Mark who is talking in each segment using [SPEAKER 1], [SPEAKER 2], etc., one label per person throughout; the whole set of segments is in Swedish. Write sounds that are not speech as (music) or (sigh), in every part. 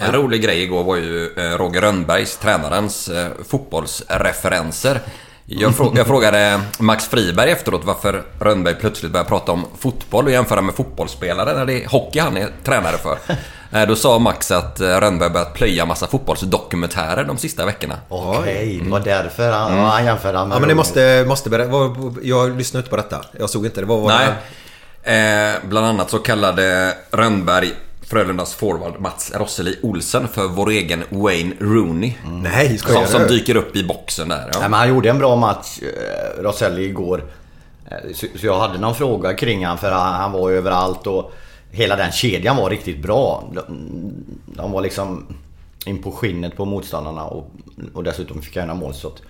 [SPEAKER 1] En rolig grej igår var ju eh, Roger Rönnbergs, tränarens, eh, fotbollsreferenser. Jag, frå jag frågade Max Friberg efteråt varför Rönnberg plötsligt började prata om fotboll och jämföra med fotbollsspelare när det är hockey han är tränare för. (laughs) Eh, Då sa Max att Rönnberg börjat plöja massa fotbollsdokumentärer de sista veckorna.
[SPEAKER 2] Okej, det var därför han, mm. han jämförde med
[SPEAKER 3] Ja men det måste, måste berätta. Jag lyssnade inte på detta. Jag såg inte det. Vad var
[SPEAKER 1] Nej.
[SPEAKER 3] det?
[SPEAKER 1] Eh, bland annat så kallade Rönnberg Frölundas forward Mats Rosseli Olsen för vår egen Wayne Rooney.
[SPEAKER 3] Nej, skojar
[SPEAKER 1] Som, som dyker upp i boxen där. Ja.
[SPEAKER 2] Nej, men han gjorde en bra match, eh, igår. Eh, Så, så jag hade någon fråga kring han för han, han var överallt och hela den kedjan var riktigt bra. De, de var liksom in på skinnet på motståndarna och, och dessutom fick jag några målskott.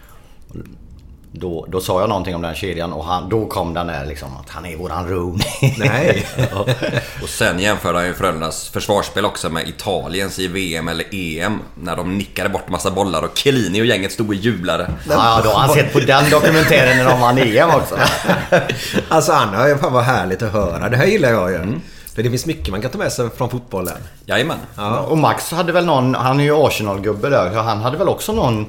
[SPEAKER 2] Då, då sa jag någonting om den kedjan och han, då kom den där liksom att han är våran Rooney. (laughs)
[SPEAKER 3] Nej.
[SPEAKER 2] Ja.
[SPEAKER 1] Och sen jämförde han ju Frölundas försvarsspel också med Italiens i VM eller EM. När de nickade bort massa bollar och Chiellini och gänget stod och jublade.
[SPEAKER 2] Ja, då har han sett på den dokumentären när de vann EM också. (laughs)
[SPEAKER 3] Alltså Anna, fan vad härligt att höra. Det här gillar jag ju. För det finns mycket man kan ta med sig från fotbollen.
[SPEAKER 1] Jajamän.
[SPEAKER 2] Och Max hade väl någon, han är ju Arsenal-gubbe där, han hade väl också någon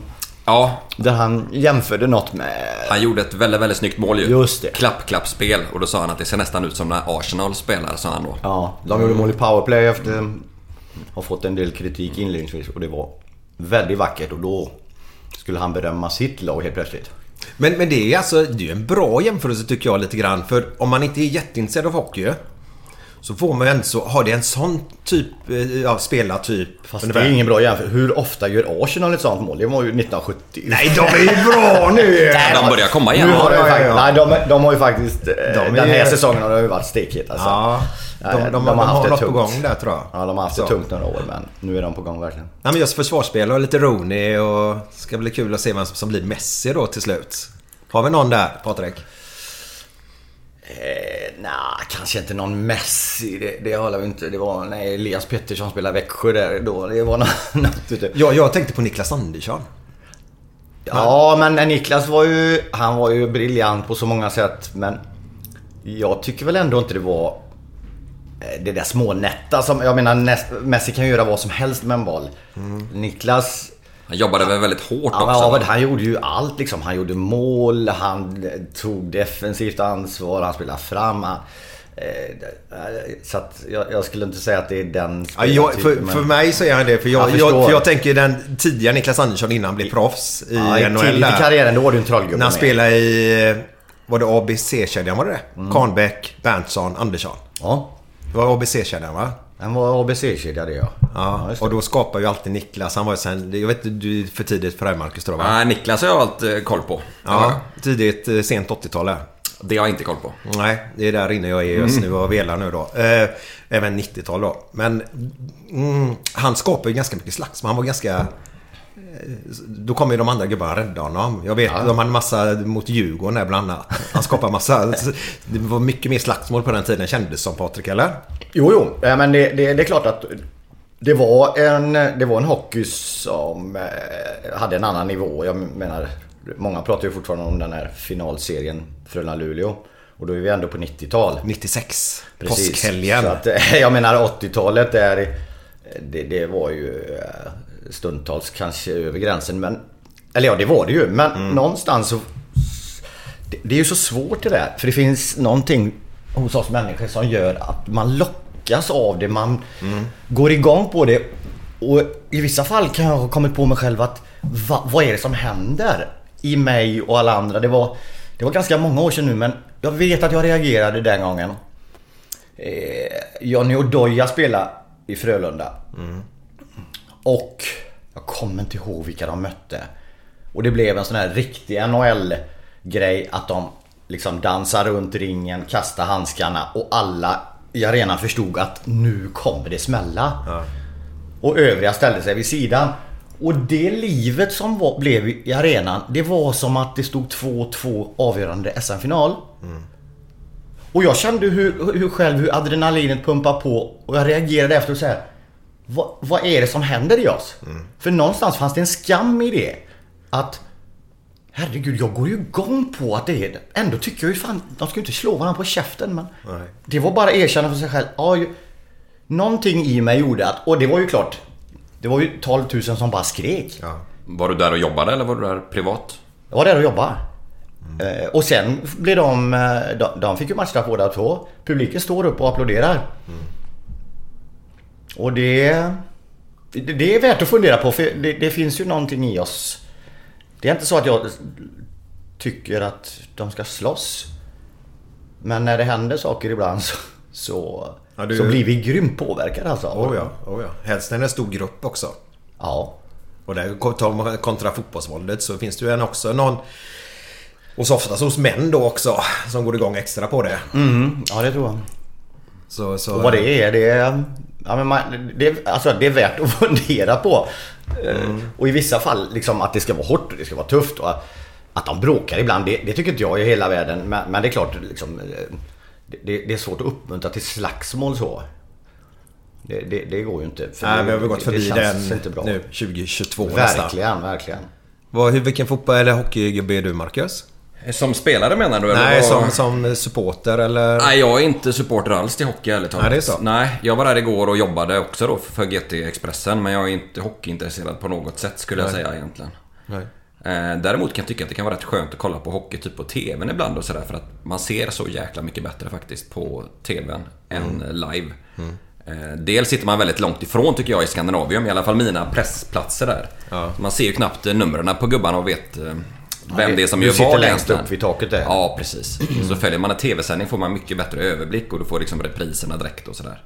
[SPEAKER 1] Ja,
[SPEAKER 2] där han jämförde något med...
[SPEAKER 1] han gjorde ett väldigt, väldigt snyggt mål ju.
[SPEAKER 2] Just det.
[SPEAKER 1] Klapp-klapp-spel. Och då sa han att det ser nästan ut som när Arsenal spelar, sa han då.
[SPEAKER 2] Ja, de gjorde mål i powerplay efter... Har fått en del kritik inledningsvis och det var väldigt vackert och då skulle han berömma sitt lag helt plötsligt.
[SPEAKER 3] Men, men det är alltså det är ju en bra jämförelse tycker jag lite grann. För om man inte är jätteintresserad av hockey så får man ju ändå så, har det en sån typ eh, av spelartyp.
[SPEAKER 2] Fast
[SPEAKER 3] ungefär.
[SPEAKER 2] det är ingen bra jämförelse. Hur ofta gör Arsenal ett sånt mål? Det var ju 1970.
[SPEAKER 3] Nej, de är ju bra nu! (laughs)
[SPEAKER 1] De börjar komma igen.
[SPEAKER 2] Nu har de,
[SPEAKER 3] Ja,
[SPEAKER 2] faktiskt,
[SPEAKER 3] ja.
[SPEAKER 2] nej, de, de har ju faktiskt... eh,
[SPEAKER 3] De är
[SPEAKER 2] den här säsongen har det ju varit stekhet alltså.
[SPEAKER 3] Ja, de,
[SPEAKER 2] Nej,
[SPEAKER 3] de, de, har,
[SPEAKER 2] haft det
[SPEAKER 3] något på
[SPEAKER 2] tungt.
[SPEAKER 3] gång där tror jag.
[SPEAKER 2] Ja, de har haft
[SPEAKER 3] Så.
[SPEAKER 2] det tungt några år men nu är de på gång verkligen.
[SPEAKER 3] Nej, men just försvarsspel och lite Rooney och ska bli kul att se vem som, som blir Messi då till slut. Har vi någon där, Patrik?
[SPEAKER 2] Eh, nej, kanske inte någon Messi. Det, det håller vi inte. Det var när Elias Pettersson spelade Växjö där då. Det var något, något ute.
[SPEAKER 3] Jag, tänkte på Niklas Andersson.
[SPEAKER 2] Ja, men Niklas var ju... Han var ju briljant på så många sätt. Men jag tycker väl ändå inte det var... eh, Det där smånätta som... Jag menar, Messi kan ju göra vad som helst med en boll. Niklas...
[SPEAKER 1] Han jobbade väl väldigt hårt
[SPEAKER 2] Ja,
[SPEAKER 1] också.
[SPEAKER 2] men han gjorde ju allt liksom. Han gjorde mål, han eh, tog defensivt ansvar, han spelade fram. Han, eh, så att jag, jag skulle inte säga att det är den
[SPEAKER 3] Ja, jag, för,
[SPEAKER 2] spelartypen,
[SPEAKER 3] för
[SPEAKER 2] men-
[SPEAKER 3] mig så är han det. För jag,
[SPEAKER 2] Jag
[SPEAKER 3] jag, jag tänker den tidiga Niklas Andersson innan han blev proffs i
[SPEAKER 2] Ja,
[SPEAKER 3] NHL.
[SPEAKER 2] tidigt i karriären, då var du en trollgubbe
[SPEAKER 3] När han spelade i... Var det ABC-kedjan var det det?
[SPEAKER 2] Mm.
[SPEAKER 3] Karnbäck, Berntsson, Andersson.
[SPEAKER 2] Ja,
[SPEAKER 3] Det var ABC-kedjan va?
[SPEAKER 2] Han var ABC-kedja det ja.
[SPEAKER 3] Ja, och då skapar ju alltid Niklas. Han var ju sen... Jag vet inte, du är för tidigt för dig Marcus tror jag va?
[SPEAKER 1] Nej, Niklas har jag allt eh, koll på.
[SPEAKER 3] Ja, tidigt, eh, sent 80-tal där.
[SPEAKER 1] Det har jag inte koll på.
[SPEAKER 3] Nej, det är där inne jag är just nu och velar nu då. Eh, även 90-tal då. Men mm, han skapar ju ganska mycket slagsmål. Han var ganska Då kommer ju de andra gubbarna rädda honom. Jag vet, de hade massa mot Djurgården där bland annat. Han skapade massa... (laughs) Det var mycket mer slagsmål på den tiden kändes som Patrik, eller?
[SPEAKER 2] Jo, jo. Ja, men det, det, det är klart att det var en, det var en hockey som eh, hade en annan nivå. Jag menar, många pratar ju fortfarande om den här finalserien Frölunda-Luleå. Och då är vi ändå på 90-tal.
[SPEAKER 3] 96.
[SPEAKER 2] Precis.
[SPEAKER 3] Påskhelgen.
[SPEAKER 2] Så att, eh, (laughs) jag menar 80-talet där det, det var ju eh, stundtals kanske över gränsen. Men, eller ja, det var det ju. Men någonstans så... Det, det är ju så svårt det där. För det finns någonting hos oss människor som gör att man lockas av det. Man går igång på det. Och i vissa fall kan jag ha kommit på mig själv att va, vad är det som händer i mig och alla andra? Det var, det var ganska många år sedan nu men jag vet att jag reagerade den gången. Eh, Johnny Odoja spelade i Frölunda. Och jag kommer inte ihåg vilka de mötte. Och det blev en sån här riktig NHL-grej att de liksom dansar runt ringen, kastar handskarna och alla i arenan förstod att nu kommer det smälla. Och övriga ställde sig vid sidan. Och det livet som var, blev i arenan, det var som att det stod 2-2 avgörande SM-final. Och jag kände hur, hur själv hur adrenalinet pumpar på och jag reagerade efter och så här. Vad, vad är det som händer i oss? För någonstans fanns det en skam i det. Att Herregud, jag går ju igång på att det är det. Ändå tycker jag ju fan, de ska ju inte slå varandra på käften men
[SPEAKER 3] Nej.
[SPEAKER 2] Det var bara erkänna för sig själv. Ja, ju, någonting i mig gjorde att, och det var ju klart. Det var ju 12 000 som bara skrek.
[SPEAKER 3] Ja.
[SPEAKER 1] Var du där och jobbade eller var du där privat?
[SPEAKER 2] Jag var där och jobbade. Eh, och sen blev de, eh, de, de fick ju matchstraff båda två. Publiken står upp och applåderar. Och det, det... Är värt att fundera på för det, det finns ju någonting i oss. Det är inte så att jag tycker att de ska slåss. Men när det händer saker ibland så, så,
[SPEAKER 3] Ja, du-
[SPEAKER 2] så blir vi grymt påverkade alltså.
[SPEAKER 3] Oh ja, oh ja. Helst när det är en stor grupp också.
[SPEAKER 2] Ja.
[SPEAKER 3] Och där kontra fotbollsvåldet så finns det ju en också någon... Och så oftast hos män då också som går igång extra på det.
[SPEAKER 2] Mm, ja, det tror jag.
[SPEAKER 3] Så, så,
[SPEAKER 2] Och vad det är, det är... Ja, men man, det, alltså, det är värt att (laughs) fundera på. Eh, Och i vissa fall liksom att det ska vara hårt och det ska vara tufft. Och att, de bråkar ibland, det, det tycker inte jag är hela världen. Men, men det är klart, liksom, eh, det, det är svårt att uppmuntra till slagsmål så. Det, det, det går ju inte. För
[SPEAKER 3] Nej, vi har väl gått förbi den
[SPEAKER 2] inte bra.
[SPEAKER 3] nu 2022 nästan.
[SPEAKER 2] Verkligen, verkligen.
[SPEAKER 3] Vad, vilken fotboll eller hockeygubbe är du Marcus?
[SPEAKER 1] Som spelare menar du? eller
[SPEAKER 3] Nej, som, som supporter eller?
[SPEAKER 1] Nej, jag är inte supporter alls till hockey ärligt talat.
[SPEAKER 3] Nej, det är så.
[SPEAKER 1] Nej, jag var där igår och jobbade också då för GT Expressen. Men jag är inte hockeyintresserad på något sätt skulle jag
[SPEAKER 3] Nej.
[SPEAKER 1] säga egentligen.
[SPEAKER 3] Nej.
[SPEAKER 1] Eh, däremot kan jag tycka att det kan vara rätt skönt att kolla på hockey typ på TVn ibland och sådär. För att man ser så jäkla mycket bättre faktiskt på TVn än live. Eh, dels sitter man väldigt långt ifrån tycker jag i Skandinavium. I alla fall mina pressplatser där.
[SPEAKER 3] Ja.
[SPEAKER 1] Man ser ju knappt numren på gubbarna och vet eh, vem
[SPEAKER 2] det-
[SPEAKER 1] är som
[SPEAKER 2] du
[SPEAKER 1] gör
[SPEAKER 2] sitter
[SPEAKER 1] vad
[SPEAKER 2] längst
[SPEAKER 1] egentligen.
[SPEAKER 2] upp vid taket där.
[SPEAKER 1] Ja, precis. Så följer man en TV-sändning får man mycket bättre överblick och du får liksom repriserna direkt och sådär.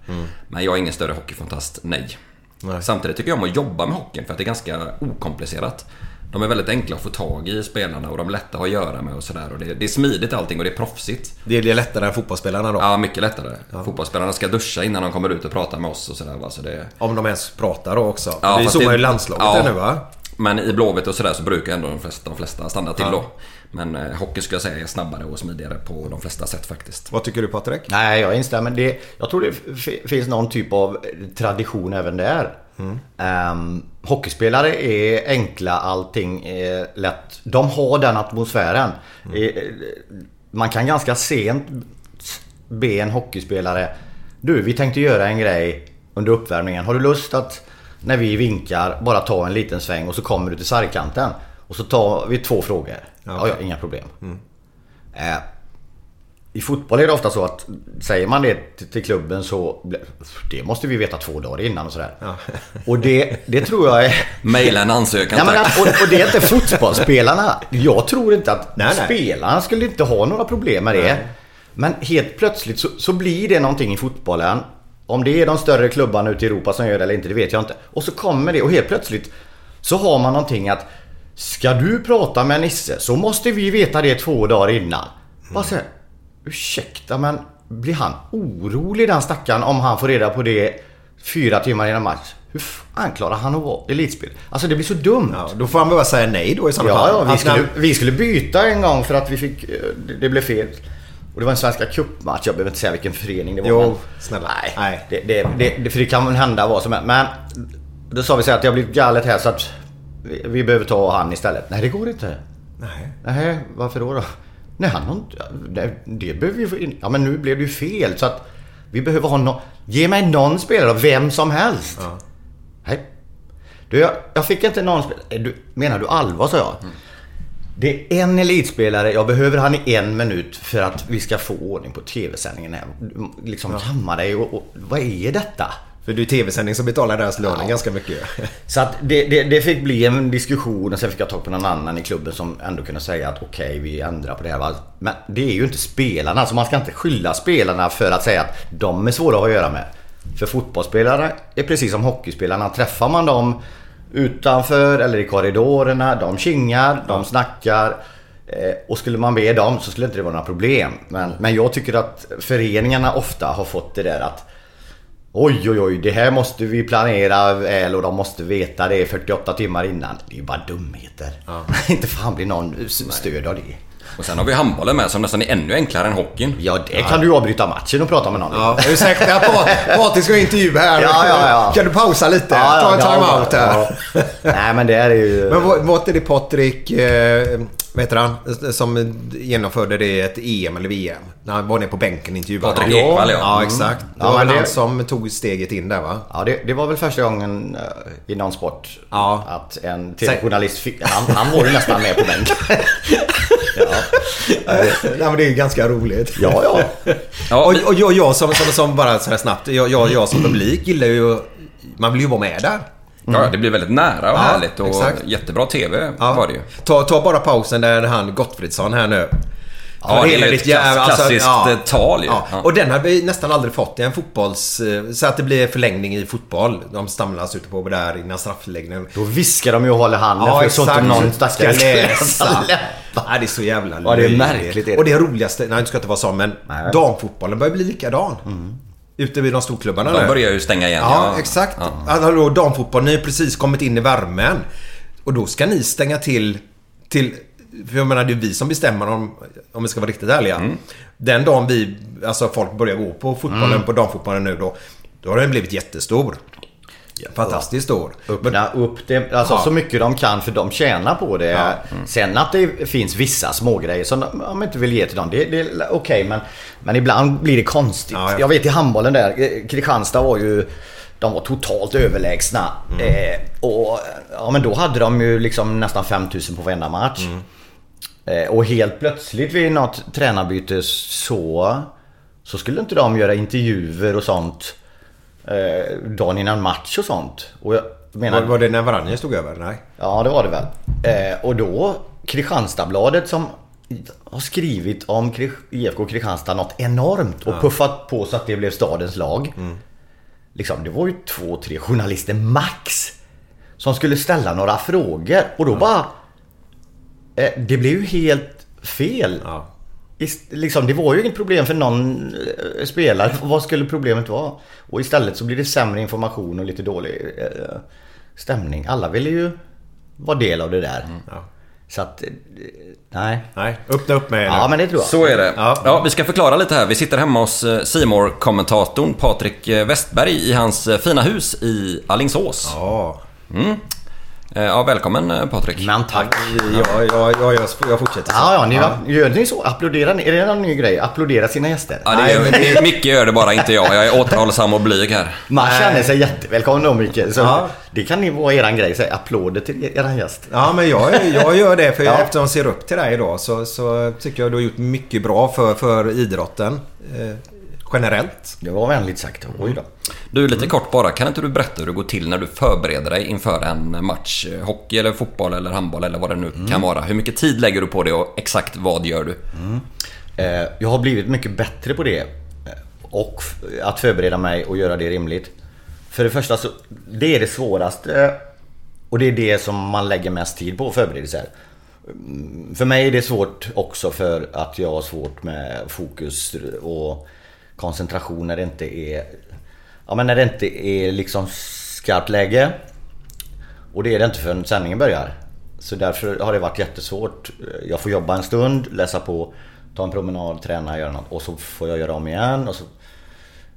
[SPEAKER 1] Men jag är ingen större hockeyfantast, nej.
[SPEAKER 3] Nej.
[SPEAKER 1] Samtidigt tycker jag om att jobba med hockeyn för att det är ganska okomplicerat. De är väldigt enkla att få tag i spelarna och de är lätta att göra med och sådär. Det, det är smidigt allting och det är proffsigt.
[SPEAKER 3] Det är lättare än fotbollsspelarna då?
[SPEAKER 1] Ja, mycket lättare. Fotbollsspelarna ska duscha innan de kommer ut och pratar med oss och sådär. Så det...
[SPEAKER 3] Om de ens pratar då också.
[SPEAKER 1] Ja,
[SPEAKER 3] det är
[SPEAKER 1] fast
[SPEAKER 3] så
[SPEAKER 1] det-
[SPEAKER 3] man i landslaget
[SPEAKER 1] ja.
[SPEAKER 3] nu va?
[SPEAKER 1] Men i Blåvitt och sådär så brukar ändå de flesta, de flesta stanna till
[SPEAKER 3] Ja.
[SPEAKER 1] då. Men eh, hockey skulle jag säga är snabbare och smidigare på de flesta sätt faktiskt.
[SPEAKER 3] Vad tycker du Patrik?
[SPEAKER 2] Nej, jag instämmer. Det, jag tror det finns någon typ av tradition även där. Ehm, hockeyspelare är enkla, allting är lätt. De har den atmosfären. Eh, Man kan ganska sent be en hockeyspelare Du, vi tänkte göra en grej under uppvärmningen. Har du lust att när vi vinkar bara ta en liten sväng och så kommer du till sargkanten? Och så tar vi två frågor. Ja, ja, inga problem. Eh, i fotboll är det ofta så att säger man det till, till klubben så det måste vi veta två dagar innan och sådär. (laughs) Och det, det tror jag är...
[SPEAKER 1] Maila en ansökan
[SPEAKER 2] Nej, men och, och det är inte fotbollsspelarna. Jag tror inte att
[SPEAKER 3] Nej, nej.
[SPEAKER 2] spelarna skulle inte ha några problem med det. Men helt plötsligt så, så blir det någonting i fotbollen. Om det är de större klubbarna ute i Europa som gör det eller inte, det vet jag inte. Och så kommer det och helt plötsligt så har man någonting att Ska du prata med Nisse så måste vi veta det två dagar innan. Bara så här, Ursäkta men blir han orolig den stackaren om han får reda på det fyra timmar innan match. Hur fan klarar han att vara elitspelare? Alltså det blir så dumt.
[SPEAKER 3] Ja, då får han behöva säga nej då i sådana
[SPEAKER 2] Ja,
[SPEAKER 3] fall.
[SPEAKER 2] ja vi, skulle, vi skulle byta en gång för att vi fick... eh, det blev fel. Och det var en Svenska cupmatch. Jag behöver inte säga vilken förening det var.
[SPEAKER 3] Jo,
[SPEAKER 2] men-
[SPEAKER 3] snälla.
[SPEAKER 2] Nej,
[SPEAKER 3] Nej.
[SPEAKER 2] Det, det, det, det, för det kan väl hända vad som helst. Men då sa vi så här att det har blivit galet här så att vi, vi behöver ta han istället. Nej, det går inte.
[SPEAKER 3] Nej.
[SPEAKER 2] Nej, varför då? då? Nej, han har inte... Det, det behöver vi få in. Ja, men nu blev det ju fel så att vi behöver ha någon... Ge mig någon spelare, vem som helst. Nej. Du, jag, jag fick inte någon spelare. Du, menar du allvar, sa jag. Det är en elitspelare, jag behöver han i en minut för att vi ska få ordning på TV-sändningen här. Liksom kamma dig och, och vad är detta?
[SPEAKER 3] För det är tv-sändning som betalar deras lönen
[SPEAKER 2] Ja.
[SPEAKER 3] ganska mycket. (laughs)
[SPEAKER 2] Så att det, det, det fick bli en diskussion och sen fick jag tag på någon annan i klubben som ändå kunde säga att okej, vi ändrar på det här. va. Men det är ju inte spelarna, så man ska inte skylla spelarna för att säga att de är svåra att ha att göra med. För fotbollsspelare är precis som hockeyspelarna. Träffar man dem utanför eller i korridorerna, de kingar, de snackar. Eh, Och skulle man be dem så skulle inte det vara några problem. Men, men jag tycker att föreningarna ofta har fått det där att Oj, oj, oj, det här måste vi planera väl och de måste veta det 48 timmar innan. Det är ju bara dumheter. (laughs) Inte fan blir någon stöd av det.
[SPEAKER 1] Och sen har vi handbollen med som nästan är ännu enklare än hockeyn.
[SPEAKER 2] Ja, det kan du avbryta matchen och prata med någon.
[SPEAKER 3] Ja, är att (laughs) Patrik ska ha intervju här?
[SPEAKER 2] Ja, ja, ja.
[SPEAKER 3] Kan du pausa lite?
[SPEAKER 2] Ja, ja,
[SPEAKER 3] Ta en
[SPEAKER 2] ja,
[SPEAKER 3] time-out här.
[SPEAKER 2] ja. Nej, men det är ju...
[SPEAKER 3] Men var inte det Patrik, eh, vad heter han, som genomförde det ett EM eller VM? När han var nere på bänken intervjuade
[SPEAKER 1] Patrik. Ekwall, ja.
[SPEAKER 3] Ja,
[SPEAKER 1] Mm.
[SPEAKER 3] exakt. Det
[SPEAKER 2] Ja,
[SPEAKER 3] var väl
[SPEAKER 2] det-
[SPEAKER 3] han som tog steget in där va?
[SPEAKER 2] Ja, det, det var väl första gången eh, i någon sport
[SPEAKER 3] Ja.
[SPEAKER 2] att en TV-journalist fick... Han, han var ju nästan med på bänken. (laughs)
[SPEAKER 3] Nej, men det är ju ganska roligt.
[SPEAKER 2] Ja, ja.
[SPEAKER 1] Ja,
[SPEAKER 3] Och, och jag, jag som, som, som bara så här snabbt, jag, jag, jag som publik gillar ju... Man vill ju vara med där.
[SPEAKER 1] Ja, det blir väldigt nära och
[SPEAKER 3] Ja,
[SPEAKER 1] härligt och
[SPEAKER 3] exakt.
[SPEAKER 1] jättebra TV var det ju.
[SPEAKER 3] Ta, ta bara pausen där han Gottfridsson här nu.
[SPEAKER 1] Ja, det är
[SPEAKER 3] hela
[SPEAKER 1] ju
[SPEAKER 3] ditt
[SPEAKER 1] ett
[SPEAKER 3] jävla-
[SPEAKER 1] klass- klassiskt, eh, tal ju.
[SPEAKER 3] Ja.
[SPEAKER 1] Ja.
[SPEAKER 3] Och den har vi nästan aldrig fått i en fotbolls... eh, Så att det blir förlängning i fotboll. De stamlas ute på där innan straffläggningen.
[SPEAKER 2] Då viskar de ju och håller handen för så inte någon
[SPEAKER 3] ska
[SPEAKER 2] stackare ska
[SPEAKER 3] läsa. Nej, (laughs) det är så jävla
[SPEAKER 2] Ja, det är märkligt, är det.
[SPEAKER 3] Och det roligaste, nej det ska inte vara så, men
[SPEAKER 2] Nej.
[SPEAKER 3] damfotbollen börjar bli likadan. Ute vid de storklubbarna
[SPEAKER 1] De börjar ju stänga igen.
[SPEAKER 3] Ja, exakt.
[SPEAKER 1] Ja.
[SPEAKER 3] Hallå, damfotboll, ni har precis kommit in i värmen. Och då ska ni stänga till... till för jag menar, det är vi som bestämmer om, om vi ska vara riktigt ärliga.
[SPEAKER 1] Mm.
[SPEAKER 3] Den dagen vi, alltså folk börjar gå på fotbollen,
[SPEAKER 2] Mm.
[SPEAKER 3] på damfotbollen nu då. Då har den blivit jättestor. Fantastiskt stor.
[SPEAKER 2] Öppna upp det, alltså
[SPEAKER 3] Ja.
[SPEAKER 2] så mycket de kan för de tjänar på det.
[SPEAKER 3] Mm.
[SPEAKER 2] Sen att det finns vissa smågrejer som de, de inte vill ge till dem. Det, det är okej men, men ibland blir det konstigt.
[SPEAKER 3] Ja, ja.
[SPEAKER 2] Jag vet i handbollen där, eh, Kristianstad var ju de var totalt överlägsna.
[SPEAKER 3] Mm.
[SPEAKER 2] Eh, och ja, men då hade de ju liksom nästan 5000 på varenda match.
[SPEAKER 3] Mm.
[SPEAKER 2] Eh, och helt plötsligt vid något tränarbyte så, så skulle inte de göra intervjuer och sånt eh, dagen innan match och sånt. Och jag menar,
[SPEAKER 3] Var, var det när Varanje stod över? Nej.
[SPEAKER 2] Ja, det var det väl. Eh, och då Kristianstadsbladet som har skrivit om IFK Kristianstad något enormt och puffat på så att det blev stadens lag. Liksom, det var ju två, tre journalister max som skulle ställa några frågor och då bara... Eh, det blev ju helt fel.
[SPEAKER 3] Ja.
[SPEAKER 2] Liksom, det var ju inget problem för någon eh, spelare. Vad skulle problemet vara? Och istället så blir det sämre information och lite dålig eh, stämning. Alla ville ju vara del av det där.
[SPEAKER 3] Ja.
[SPEAKER 2] Så att, eh, nej.
[SPEAKER 3] Nej, öppna upp med
[SPEAKER 2] Ja, men det tror jag.
[SPEAKER 1] Så är det.
[SPEAKER 3] Ja.
[SPEAKER 1] Ja. vi ska förklara lite här. Vi sitter hemma hos simor kommentatorn Patrik Westberg i hans fina hus i Alingsås.
[SPEAKER 3] Ja.
[SPEAKER 1] Eh, Ja, välkommen eh, Patrik.
[SPEAKER 2] Men tack.
[SPEAKER 3] Ja, ja, ja, jag, jag fortsätter så.
[SPEAKER 2] Ja, ja, ni, gör ni så? Applåderar ni? Är det någon ny grej? Applådera sina gäster?
[SPEAKER 1] Ja, det är, (laughs) Micke gör det bara, inte jag. Jag är återhållsam och blyg här.
[SPEAKER 2] Man känner sig jättevälkommen då Micke. Så
[SPEAKER 3] Ja.
[SPEAKER 2] Det kan ni vara eran grej. Säg applåder till eran gäst.
[SPEAKER 3] Ja, men jag, jag gör det för (laughs)
[SPEAKER 2] Ja.
[SPEAKER 3] eftersom jag ser upp till dig idag så, så tycker jag du har gjort mycket bra för, för idrotten. Eh, generellt.
[SPEAKER 2] Det var vänligt sagt. Oj då.
[SPEAKER 1] Du, lite kort bara. Kan inte du berätta hur det går till när du förbereder dig inför en match? Eh, Hockey eller fotboll eller handboll eller vad det nu kan vara. Hur mycket tid lägger du på det och exakt vad gör du?
[SPEAKER 2] Eh, Jag har blivit mycket bättre på det. Eh, Och att förbereda mig och göra det rimligt. För det första så, det är det svåraste. Och det är det som man lägger mest tid på, förberedelser. Mm, För mig är det svårt också för att jag har svårt med fokus och koncentration när det inte är... Ja men när det inte är liksom skarpt läge. Och det är det inte förrän sändningen börjar. Så därför har det varit jättesvårt. Jag får jobba en stund, läsa på, ta en promenad, träna, göra något. Och så får jag göra om igen. Och så,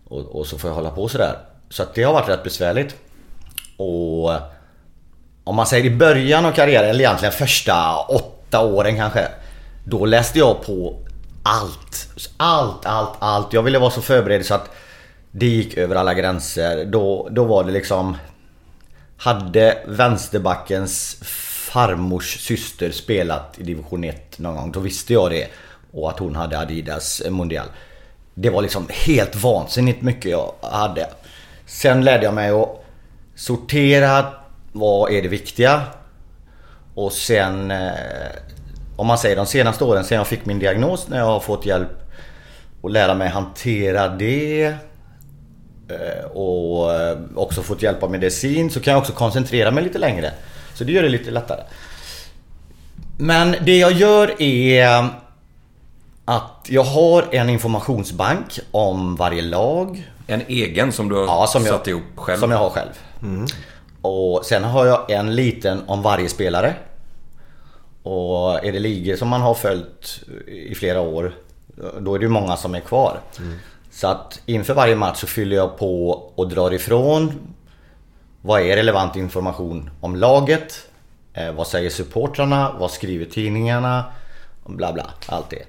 [SPEAKER 2] och, och så får jag hålla på sådär. Så att det har varit rätt besvärligt. Och om man säger i början av karriären, eller egentligen första åtta åren kanske. Då läste jag på allt. Allt, allt, allt. Jag ville vara så förberedd så att det gick över alla gränser. Då, då var det liksom... Hade vänsterbackens farmors syster spelat i division 1 någon gång, då visste jag det. Och att hon hade Adidas Mundial. Det var liksom helt vansinnigt mycket jag hade. Sen lärde jag mig att sortera vad är det viktiga. Och sen eh, om man säger de senaste åren sen jag fick min diagnos när jag har fått hjälp att lära mig hantera det eh, och eh, också fått hjälp av medicin så kan jag också koncentrera mig lite längre. Så det gör det lite lättare. Men det jag gör är att jag har en informationsbank om varje lag.
[SPEAKER 1] En egen som du har
[SPEAKER 2] ja, som
[SPEAKER 1] satt
[SPEAKER 2] jag,
[SPEAKER 1] ihop själv?
[SPEAKER 2] Som jag har själv. Mm. Och sen har jag en liten om varje spelare. Och är det ligor som man har följt i flera år, då är det ju många som är kvar. Mm. Så att inför varje match så fyller jag på och drar ifrån vad är relevant information om laget? Eh, vad säger supportrarna? Vad skriver tidningarna? Bla bla, allt det.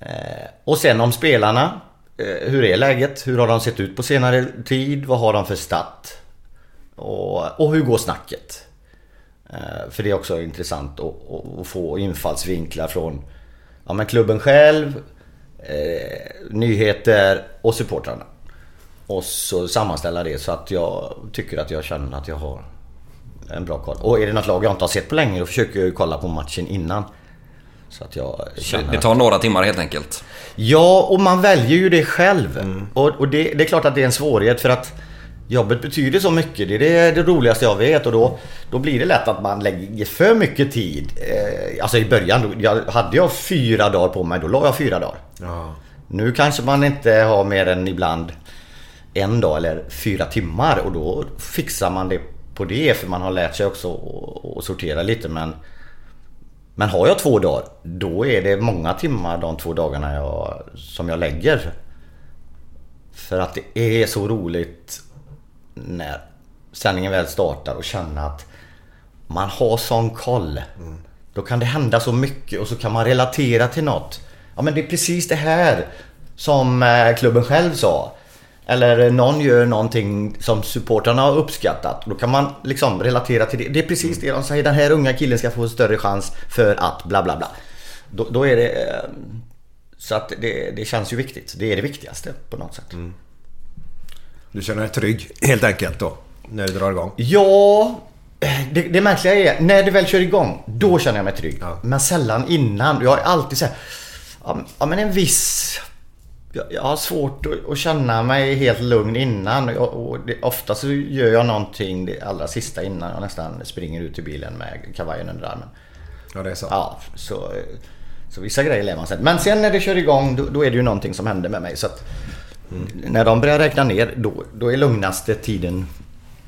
[SPEAKER 2] Eh, och sen om spelarna. Eh, hur är läget? Hur har de sett ut på senare tid? Vad har de för stat? Och, och hur går snacket? Eh, för det är också intressant att, att få infallsvinklar från ja, men klubben själv, eh, nyheter och supportrarna. Och så sammanställa det så att jag tycker att jag känner att jag har en bra koll. Och är det något lag jag inte har sett på länge då försöker jag kolla på matchen innan. Så att jag
[SPEAKER 1] känner det tar att... några timmar helt enkelt?
[SPEAKER 2] Ja, och man väljer ju det själv. Mm. Och, och det, det, är klart att det är en svårighet för att Jobbet betyder så mycket, det är det, det roligaste jag vet och då, då blir det lätt att man lägger för mycket tid. Eh, alltså i början, då, jag, hade jag fyra dagar på mig, då la jag fyra dagar. Ja. Nu kanske man inte har mer än ibland en dag eller fyra timmar och då fixar man det på det för man har lärt sig också att sortera lite men Men har jag två dagar då är det många timmar de två dagarna jag, som jag lägger. För att det är så roligt när sändningen väl startar och känna att man har sån koll. Mm. Då kan det hända så mycket och så kan man relatera till något. Ja men det är precis det här som eh, klubben själv sa. Eller någon gör någonting som supportrarna har uppskattat. Då kan man liksom relatera till det. Det är precis det de säger. Den här unga killen ska få större chans för att bla bla bla. Då, då är det... Eh, så att det, det, känns ju viktigt. Det är det viktigaste på något sätt. Mm.
[SPEAKER 3] Du känner dig trygg helt enkelt då? När du drar igång?
[SPEAKER 2] Ja, det, det märkliga är när det väl kör igång, då känner jag mig trygg. Ja. Men sällan innan. Jag har alltid såhär, ja men en viss... Jag, har svårt att, att, känna mig helt lugn innan. Och det, ofta så gör jag någonting det allra sista innan jag nästan springer ut till bilen med kavajen under armen.
[SPEAKER 3] Ja, det är så?
[SPEAKER 2] Ja, så, så vissa grejer lär man sig. Men sen när det kör igång, då, då är det ju någonting som händer med mig. Så att, Mm. När de börjar räkna ner, då, då är lugnaste tiden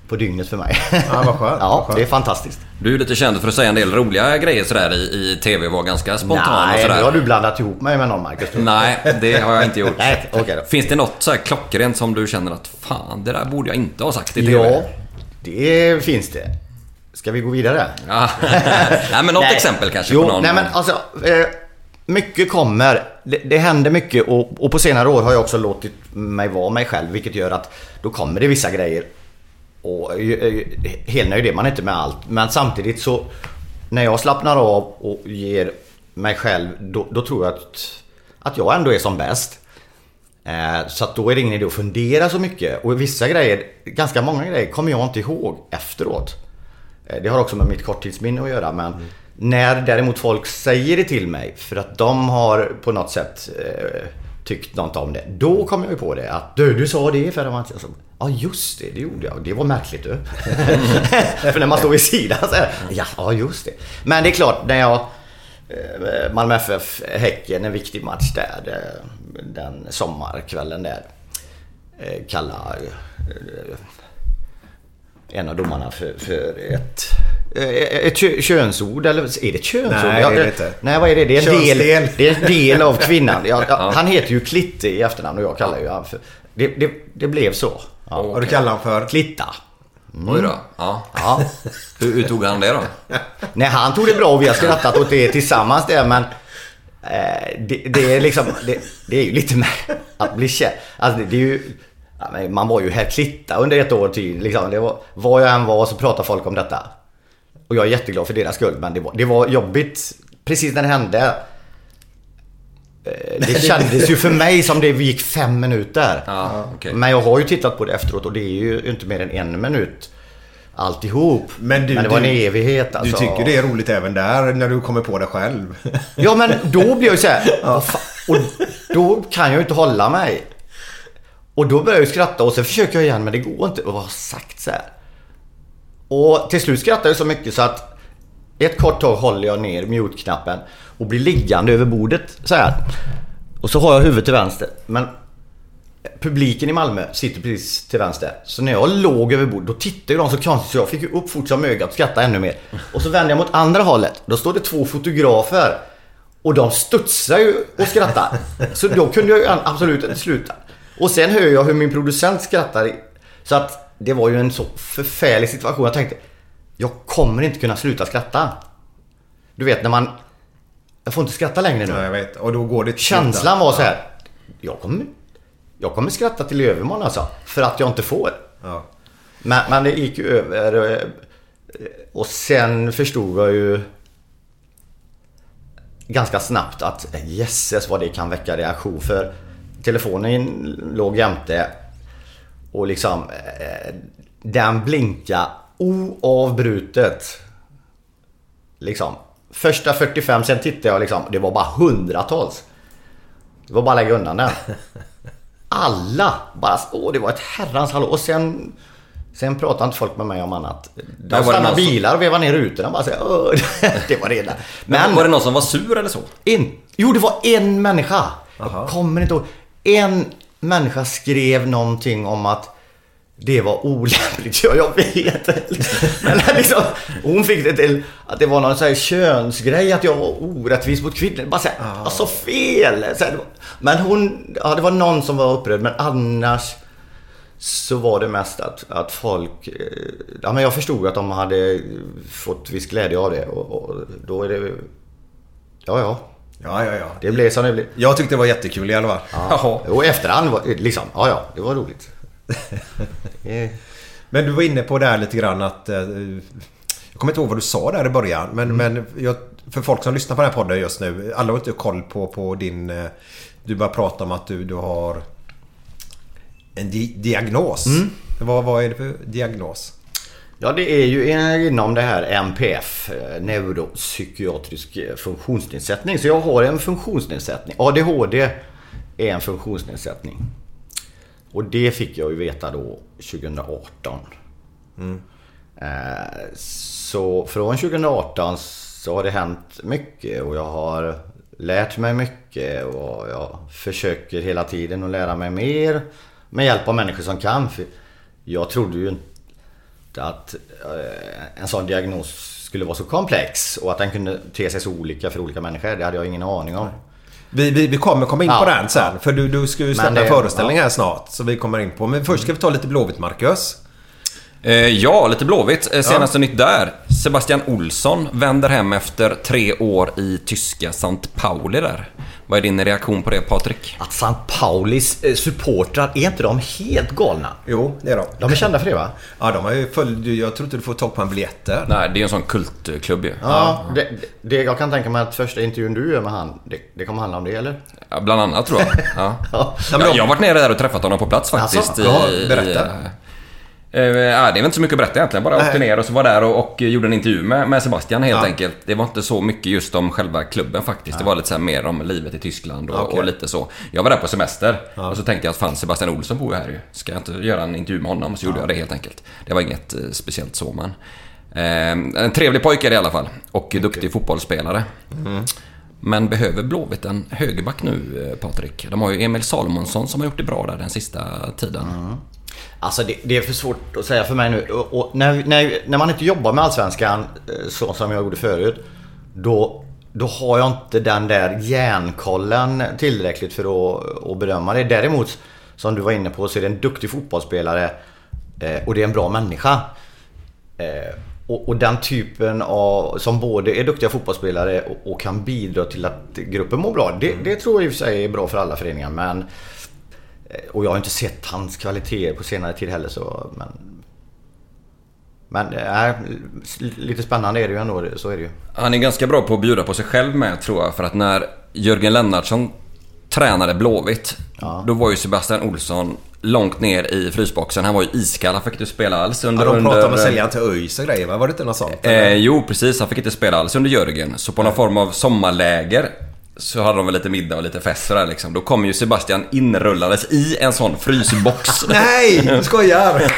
[SPEAKER 2] på dygnet för mig.
[SPEAKER 3] Ja, vad skönt. (laughs)
[SPEAKER 2] ja, det är fantastiskt.
[SPEAKER 1] Du är lite känd för att säga en del roliga grejer sådär i, i TV. Var ganska spontan
[SPEAKER 2] Nej,
[SPEAKER 1] och sådär.
[SPEAKER 2] nu har du blandat ihop mig med någon Marcus. (laughs)
[SPEAKER 1] Nej, det har jag inte gjort. (laughs)
[SPEAKER 2] Nej, okay då.
[SPEAKER 1] Finns det något så här klockrent som du känner att fan, det där borde jag inte ha sagt i TV?
[SPEAKER 2] Ja, det finns det. Ska vi gå vidare?
[SPEAKER 1] Ja. nej, men något nej. exempel kanske?
[SPEAKER 2] Jo, på någon... nej men alltså. Eh, mycket kommer. Det, det händer mycket och, och, på senare år har jag också låtit mig vara mig själv. Vilket gör att då kommer det vissa grejer. Och eh, eh, helnöjd är man inte med allt. Men samtidigt så när jag slappnar av och ger mig själv då, då tror jag att, att jag ändå är som bäst. Eh, så att då är det ingen idé att fundera så mycket. Och vissa grejer, ganska många grejer, kommer jag inte ihåg efteråt. Eh, det har också med mitt korttidsminne att göra men mm. När däremot folk säger det till mig för att de har på något sätt eh, tyckt något om det. Då kommer jag ju på det att du, du sa det förra matchen. Ja just det, det gjorde jag. Det var märkligt du. (laughs) för när man står vid sidan så här, ja, ja just det. Men det är klart när jag eh, Malmö FF Häcken, en viktig match där. Eh, den sommarkvällen där. eh, kalla eh, en av domarna för, för ett, ett kö, könsord. Eller är det ett könsord?
[SPEAKER 3] Nej, det är det inte.
[SPEAKER 2] Nej, vad är det? Det är en, del, det är en del av kvinnan. Ja, (laughs) ja, Han heter ju Klitte i efternamn och jag kallar ju han för... Det, det, det blev så. Ja.
[SPEAKER 3] Och du kallar han för?
[SPEAKER 2] Klitta.
[SPEAKER 1] Oj då. Ja.
[SPEAKER 2] Ja. (laughs)
[SPEAKER 1] Hur, hur tog han det då?
[SPEAKER 2] Nej, han tog det bra och vi har skrattat åt det tillsammans där men eh, det, det är liksom, det, det är ju lite med att bli kär. Alltså det, det är ju, man var ju här Klitta under ett år till. Liksom. Det var, var jag än var så pratade folk om detta. Och jag är jätteglad för deras skull men det var, det var jobbigt precis när det hände. Eh, Det (laughs) kändes ju för mig som det gick fem minuter.
[SPEAKER 1] Ja, okej.
[SPEAKER 2] Men jag har ju tittat på det efteråt och det är ju inte mer än en minut alltihop.
[SPEAKER 3] Men du-
[SPEAKER 2] det var en
[SPEAKER 3] du-
[SPEAKER 2] evighet
[SPEAKER 3] Du
[SPEAKER 2] alltså.
[SPEAKER 3] tycker det är roligt även där när du kommer på det själv? (laughs)
[SPEAKER 2] Ja men då blir jag ju såhär, (laughs) fan? Och då kan jag ju inte hålla mig. Och då börjar jag ju skratta och sen försöker jag igen men det går inte. Och vad har sagt så här? Och till slut skrattar jag så mycket så att ett kort tag håller jag ner mute-knappen och blir liggande över bordet så här. Och så har jag huvudet till vänster. Men publiken i Malmö sitter precis till vänster. Så när jag låg över bordet, då tittade ju de så konstigt så jag fick ju upp fort som ögat och skrattade ännu mer. Och så vände jag mot andra hållet. Då står det två fotografer. Och de studsar ju och skrattar. Så då kunde jag ju absolut inte sluta. Och sen hör jag hur min producent skrattar. Så att det var ju en så förfärlig situation. Jag tänkte, jag kommer inte kunna sluta skratta. Du vet när man... Jag får inte skratta längre nu.
[SPEAKER 3] Ja, jag vet. Och då går det
[SPEAKER 2] Känslan var så här. Jag kommer, jag kommer skratta till övermorgon alltså. För att jag inte får.
[SPEAKER 3] Ja.
[SPEAKER 2] Men, men det gick ju över. eh, Och sen förstod jag ju ganska snabbt att jösses vad det kan väcka reaktion. För telefonen låg jämte och liksom eh, den blinka oavbrutet. Liksom. Första 45, sen tittade jag liksom. Det var bara hundratals. Det var bara att lägga undan den. (laughs) Alla bara, åh det var ett herrans hallå. Och sen, sen pratade inte folk med mig om annat. De
[SPEAKER 1] var
[SPEAKER 2] stannade
[SPEAKER 1] som-
[SPEAKER 2] bilar och vevade ner rutorna bara så här, "Åh." (laughs) Det var det enda.
[SPEAKER 1] Men var det någon som var sur eller så?
[SPEAKER 2] In, jo, det var en människa. Jag kommer inte ihåg. En människa skrev någonting om att det var olämpligt. (laughs) Ja, jag vet. Men liksom, hon fick det till att det var någon så här könsgrej, att jag var orättvis mot kvinnor. Bara såhär, alltså fel! Så här, men hon, ja det var någon som var upprörd, men annars så var det mest att, att folk... eh, Ja men jag förstod att de hade fått viss glädje av det och, och då är det... Ja, ja.
[SPEAKER 3] Ja, ja, ja.
[SPEAKER 2] Det blev som det blev.
[SPEAKER 3] Jag tyckte det var jättekul i alla fall.
[SPEAKER 1] Jaha.
[SPEAKER 2] Och efterhand var liksom, ja ja, det var roligt. (laughs)
[SPEAKER 3] Men du var inne på det här lite grann att... Eh, jag kommer inte ihåg vad du sa där i början. Men, men jag, för folk som lyssnar på den här podden just nu. Alla har inte koll på, på din... eh, Du bara prata om att du, du har en di diagnos. Vad, vad är det för diagnos?
[SPEAKER 2] Ja, det är ju inom det här NPF, eh, neuropsykiatrisk eh, funktionsnedsättning. Så jag har en funktionsnedsättning. ADHD är en funktionsnedsättning. Och det fick jag ju veta då 2018. Eh, Så från 2018 så har det hänt mycket och jag har lärt mig mycket och jag försöker hela tiden att lära mig mer med hjälp av människor som kan. För jag trodde ju inte att eh, en sån diagnos skulle vara så komplex och att den kunde te sig så olika för olika människor. Det hade jag ingen aning om.
[SPEAKER 3] Vi, vi, vi kommer komma in
[SPEAKER 2] Ja,
[SPEAKER 3] på den sen.
[SPEAKER 2] ja.
[SPEAKER 3] För du, du ska ju släppa
[SPEAKER 2] det-
[SPEAKER 3] en föreställning
[SPEAKER 2] ja.
[SPEAKER 3] här snart. Så vi kommer in på. Men först ska vi ta lite Blåvitt, Marcus.
[SPEAKER 1] Eh, ja, lite Blåvitt. Eh, Senaste nytt där. Sebastian Olsson vänder hem efter tre år i tyska St. Pauli där. Vad är din reaktion på det Patrik?
[SPEAKER 2] Att St. Paulis eh, supportrar, är inte de helt galna?
[SPEAKER 3] Jo, det är de.
[SPEAKER 2] De är kända för det va?
[SPEAKER 3] Ja, de har ju följt... Jag tror inte du får tag på en biljett där.
[SPEAKER 1] Nej, det är en sån kultklubb ju.
[SPEAKER 2] Ja, det, det, jag kan tänka mig att första intervjun du gör med han, det, det kommer handla om det eller?
[SPEAKER 1] Ja, bland annat tror jag. (laughs) Ja.
[SPEAKER 2] Ja.
[SPEAKER 1] Ja, jag har varit nere där och träffat honom på plats faktiskt.
[SPEAKER 2] Alltså,
[SPEAKER 3] ja, berätta.
[SPEAKER 1] I, eh, eh, ja, det är väl inte så mycket att berätta egentligen. Bara åkte ner och så var där och, och gjorde en intervju med, med Sebastian helt
[SPEAKER 3] Ja.
[SPEAKER 1] enkelt. Det var inte så mycket just om själva klubben faktiskt. Det var lite så mer om livet i Tyskland och,
[SPEAKER 3] Okej.
[SPEAKER 1] och lite så. Jag var där på semester och så tänkte jag att fan Sebastian Olsson bor ju här ju. Ska jag inte göra en intervju med honom? Så gjorde jag det helt enkelt. Det var inget eh, speciellt så men. Eh, en trevlig pojke är det i alla fall. Och duktig fotbollsspelare. Men behöver Blåvitt en högerback nu, eh, Patrik? De har ju Emil Salomonsson som har gjort det bra där den sista tiden.
[SPEAKER 2] Alltså det, det är för svårt att säga för mig nu. Och, och när, när, när man inte jobbar med Allsvenskan eh, så som jag gjorde förut. Då, då har jag inte den där järnkollen tillräckligt för att, att bedöma det. Däremot, som du var inne på, så är det en duktig fotbollsspelare. Eh, och det är en bra människa. Eh, och, och den typen av, som både är duktiga fotbollsspelare och, och kan bidra till att gruppen mår bra. Det, det tror jag i och för sig är bra för alla föreningar. Men, eh, och jag har inte sett hans kvaliteter på senare tid heller. Så, men men äh, lite spännande är det ju ändå. Så är det ju.
[SPEAKER 1] Han är ganska bra på att bjuda på sig själv med tror jag. För att när Jörgen Lennartsson tränade Blåvitt. Då var ju Sebastian Olsson långt ner i frysboxen. Han var ju iskall. Han fick inte spela alls under...
[SPEAKER 3] Ja, de pratade om att sälja han till ÖIS och grejer va? Var det inte något sånt?
[SPEAKER 1] Eh, jo, precis. Han fick inte spela alls under Jörgen. Så på någon form av sommarläger så hade de väl lite middag och lite fest där liksom. Då kom ju Sebastian inrullades i en sån frysbox. (laughs)
[SPEAKER 3] Nej! Du skojar! (laughs)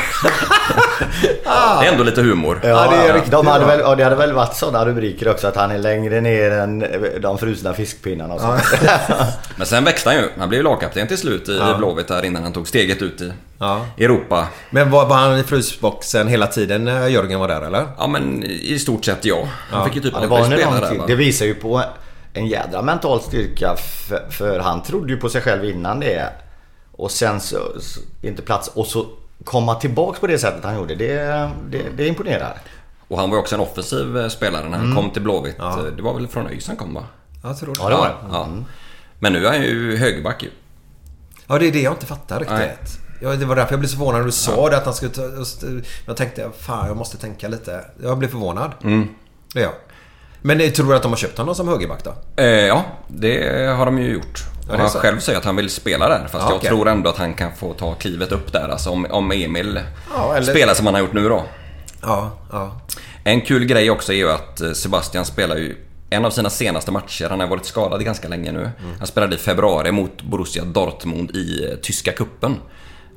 [SPEAKER 1] Det är ändå lite humor.
[SPEAKER 2] Ja,
[SPEAKER 3] det är riktigt
[SPEAKER 2] de hade väl, och det hade väl varit sådana rubriker också att han är längre ner än de frusna fiskpinnarna och sånt. (laughs)
[SPEAKER 1] Men sen växte han ju. Han blev ju lagkapten till slut i, i Blåvitt där innan han tog steget ut i
[SPEAKER 3] Ja.
[SPEAKER 1] Europa.
[SPEAKER 3] Men var, var han i frysboxen hela tiden när Jörgen var där eller?
[SPEAKER 1] Ja men i stort sett ja. Han fick ju typ
[SPEAKER 2] Ja, det var
[SPEAKER 1] där va?
[SPEAKER 2] Det visar ju på en jädra mental styrka för, för han trodde ju på sig själv innan det. Och sen så, så inte plats och så komma tillbaks på det sättet han gjorde. Det, det, det imponerar.
[SPEAKER 1] Och han var också en offensiv eh, spelare när han
[SPEAKER 2] Mm.
[SPEAKER 1] kom till Blåvitt. Det var väl från ÖIS han kom va?
[SPEAKER 3] Jag tror det.
[SPEAKER 2] Ja, det var det.
[SPEAKER 1] Ja. Men nu är han ju högerback ju.
[SPEAKER 3] Ja, det är det jag inte fattar riktigt.
[SPEAKER 1] Nej.
[SPEAKER 3] Ja, det var därför jag blev så förvånad när du sa det att han skulle ta... eh, Jag tänkte, fan jag måste tänka lite. Jag blev förvånad.
[SPEAKER 1] Mm.
[SPEAKER 3] Det är jag. Men tror du att de har köpt honom som högerback då?
[SPEAKER 1] Eh, ja, det har de ju gjort. Och han själv säger att han vill spela där. Fast
[SPEAKER 3] Ja,
[SPEAKER 1] jag
[SPEAKER 3] okej.
[SPEAKER 1] tror ändå att han kan få ta klivet upp där. Alltså om, om Emil
[SPEAKER 3] Ja, eller-
[SPEAKER 1] spelar som han har gjort nu då.
[SPEAKER 3] Ja, ja.
[SPEAKER 1] En kul grej också är ju att eh, Sebastian spelar ju en av sina senaste matcher. Han har varit skadad ganska länge nu. Han spelade i februari mot Borussia Dortmund i eh, tyska kuppen.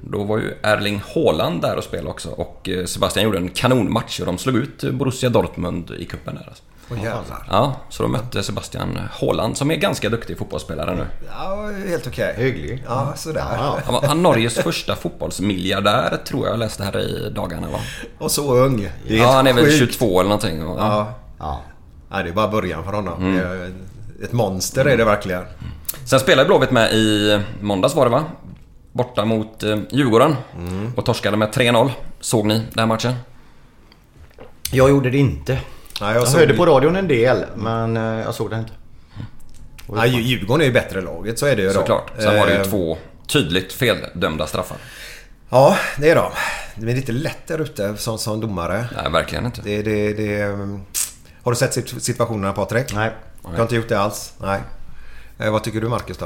[SPEAKER 1] Då var ju Erling Haaland där och spelade också och eh, Sebastian gjorde en kanonmatch och de slog ut Borussia Dortmund i kuppen där. Alltså.
[SPEAKER 3] Jävlar.
[SPEAKER 1] Ja, så de mötte Sebastian Haaland som är ganska duktig fotbollsspelare nu.
[SPEAKER 3] Ja, helt okej.
[SPEAKER 2] Hygglig.
[SPEAKER 3] Ja, sådär.
[SPEAKER 1] Han var han är Norges första fotbollsmiljardär tror jag jag läste här i dagarna va?
[SPEAKER 3] Och så ung.
[SPEAKER 1] Ja, han är väl
[SPEAKER 3] sjukt.
[SPEAKER 1] 22 eller någonting. och-
[SPEAKER 3] Ja.
[SPEAKER 2] Ja.
[SPEAKER 3] Nej, det är bara början för honom.
[SPEAKER 1] Mm.
[SPEAKER 3] Ett monster är det verkligen.
[SPEAKER 1] Sen spelade Blåvitt med i måndags var det va? Borta mot eh, Djurgården. Och torskade med 3-0. Såg ni den här matchen?
[SPEAKER 2] Jag gjorde det inte.
[SPEAKER 3] Nej,
[SPEAKER 2] Jag
[SPEAKER 3] såg-
[SPEAKER 2] hörde på radion en del men eh, jag såg den inte.
[SPEAKER 3] Ja, Djur- Djurgården är ju bättre laget, så är det ju då.
[SPEAKER 1] Såklart. Sen var det ju
[SPEAKER 3] Eh,
[SPEAKER 1] två tydligt feldömda straffar.
[SPEAKER 3] Ja, det är de. Det är lite lätt där ute som, som domare.
[SPEAKER 1] Nej, verkligen inte.
[SPEAKER 3] Det, det, det, mm. har du sett sit- situationerna Patrik?
[SPEAKER 2] Nej.
[SPEAKER 3] Du har inte gjort det alls? Nej. Eh, vad tycker du Marcus då?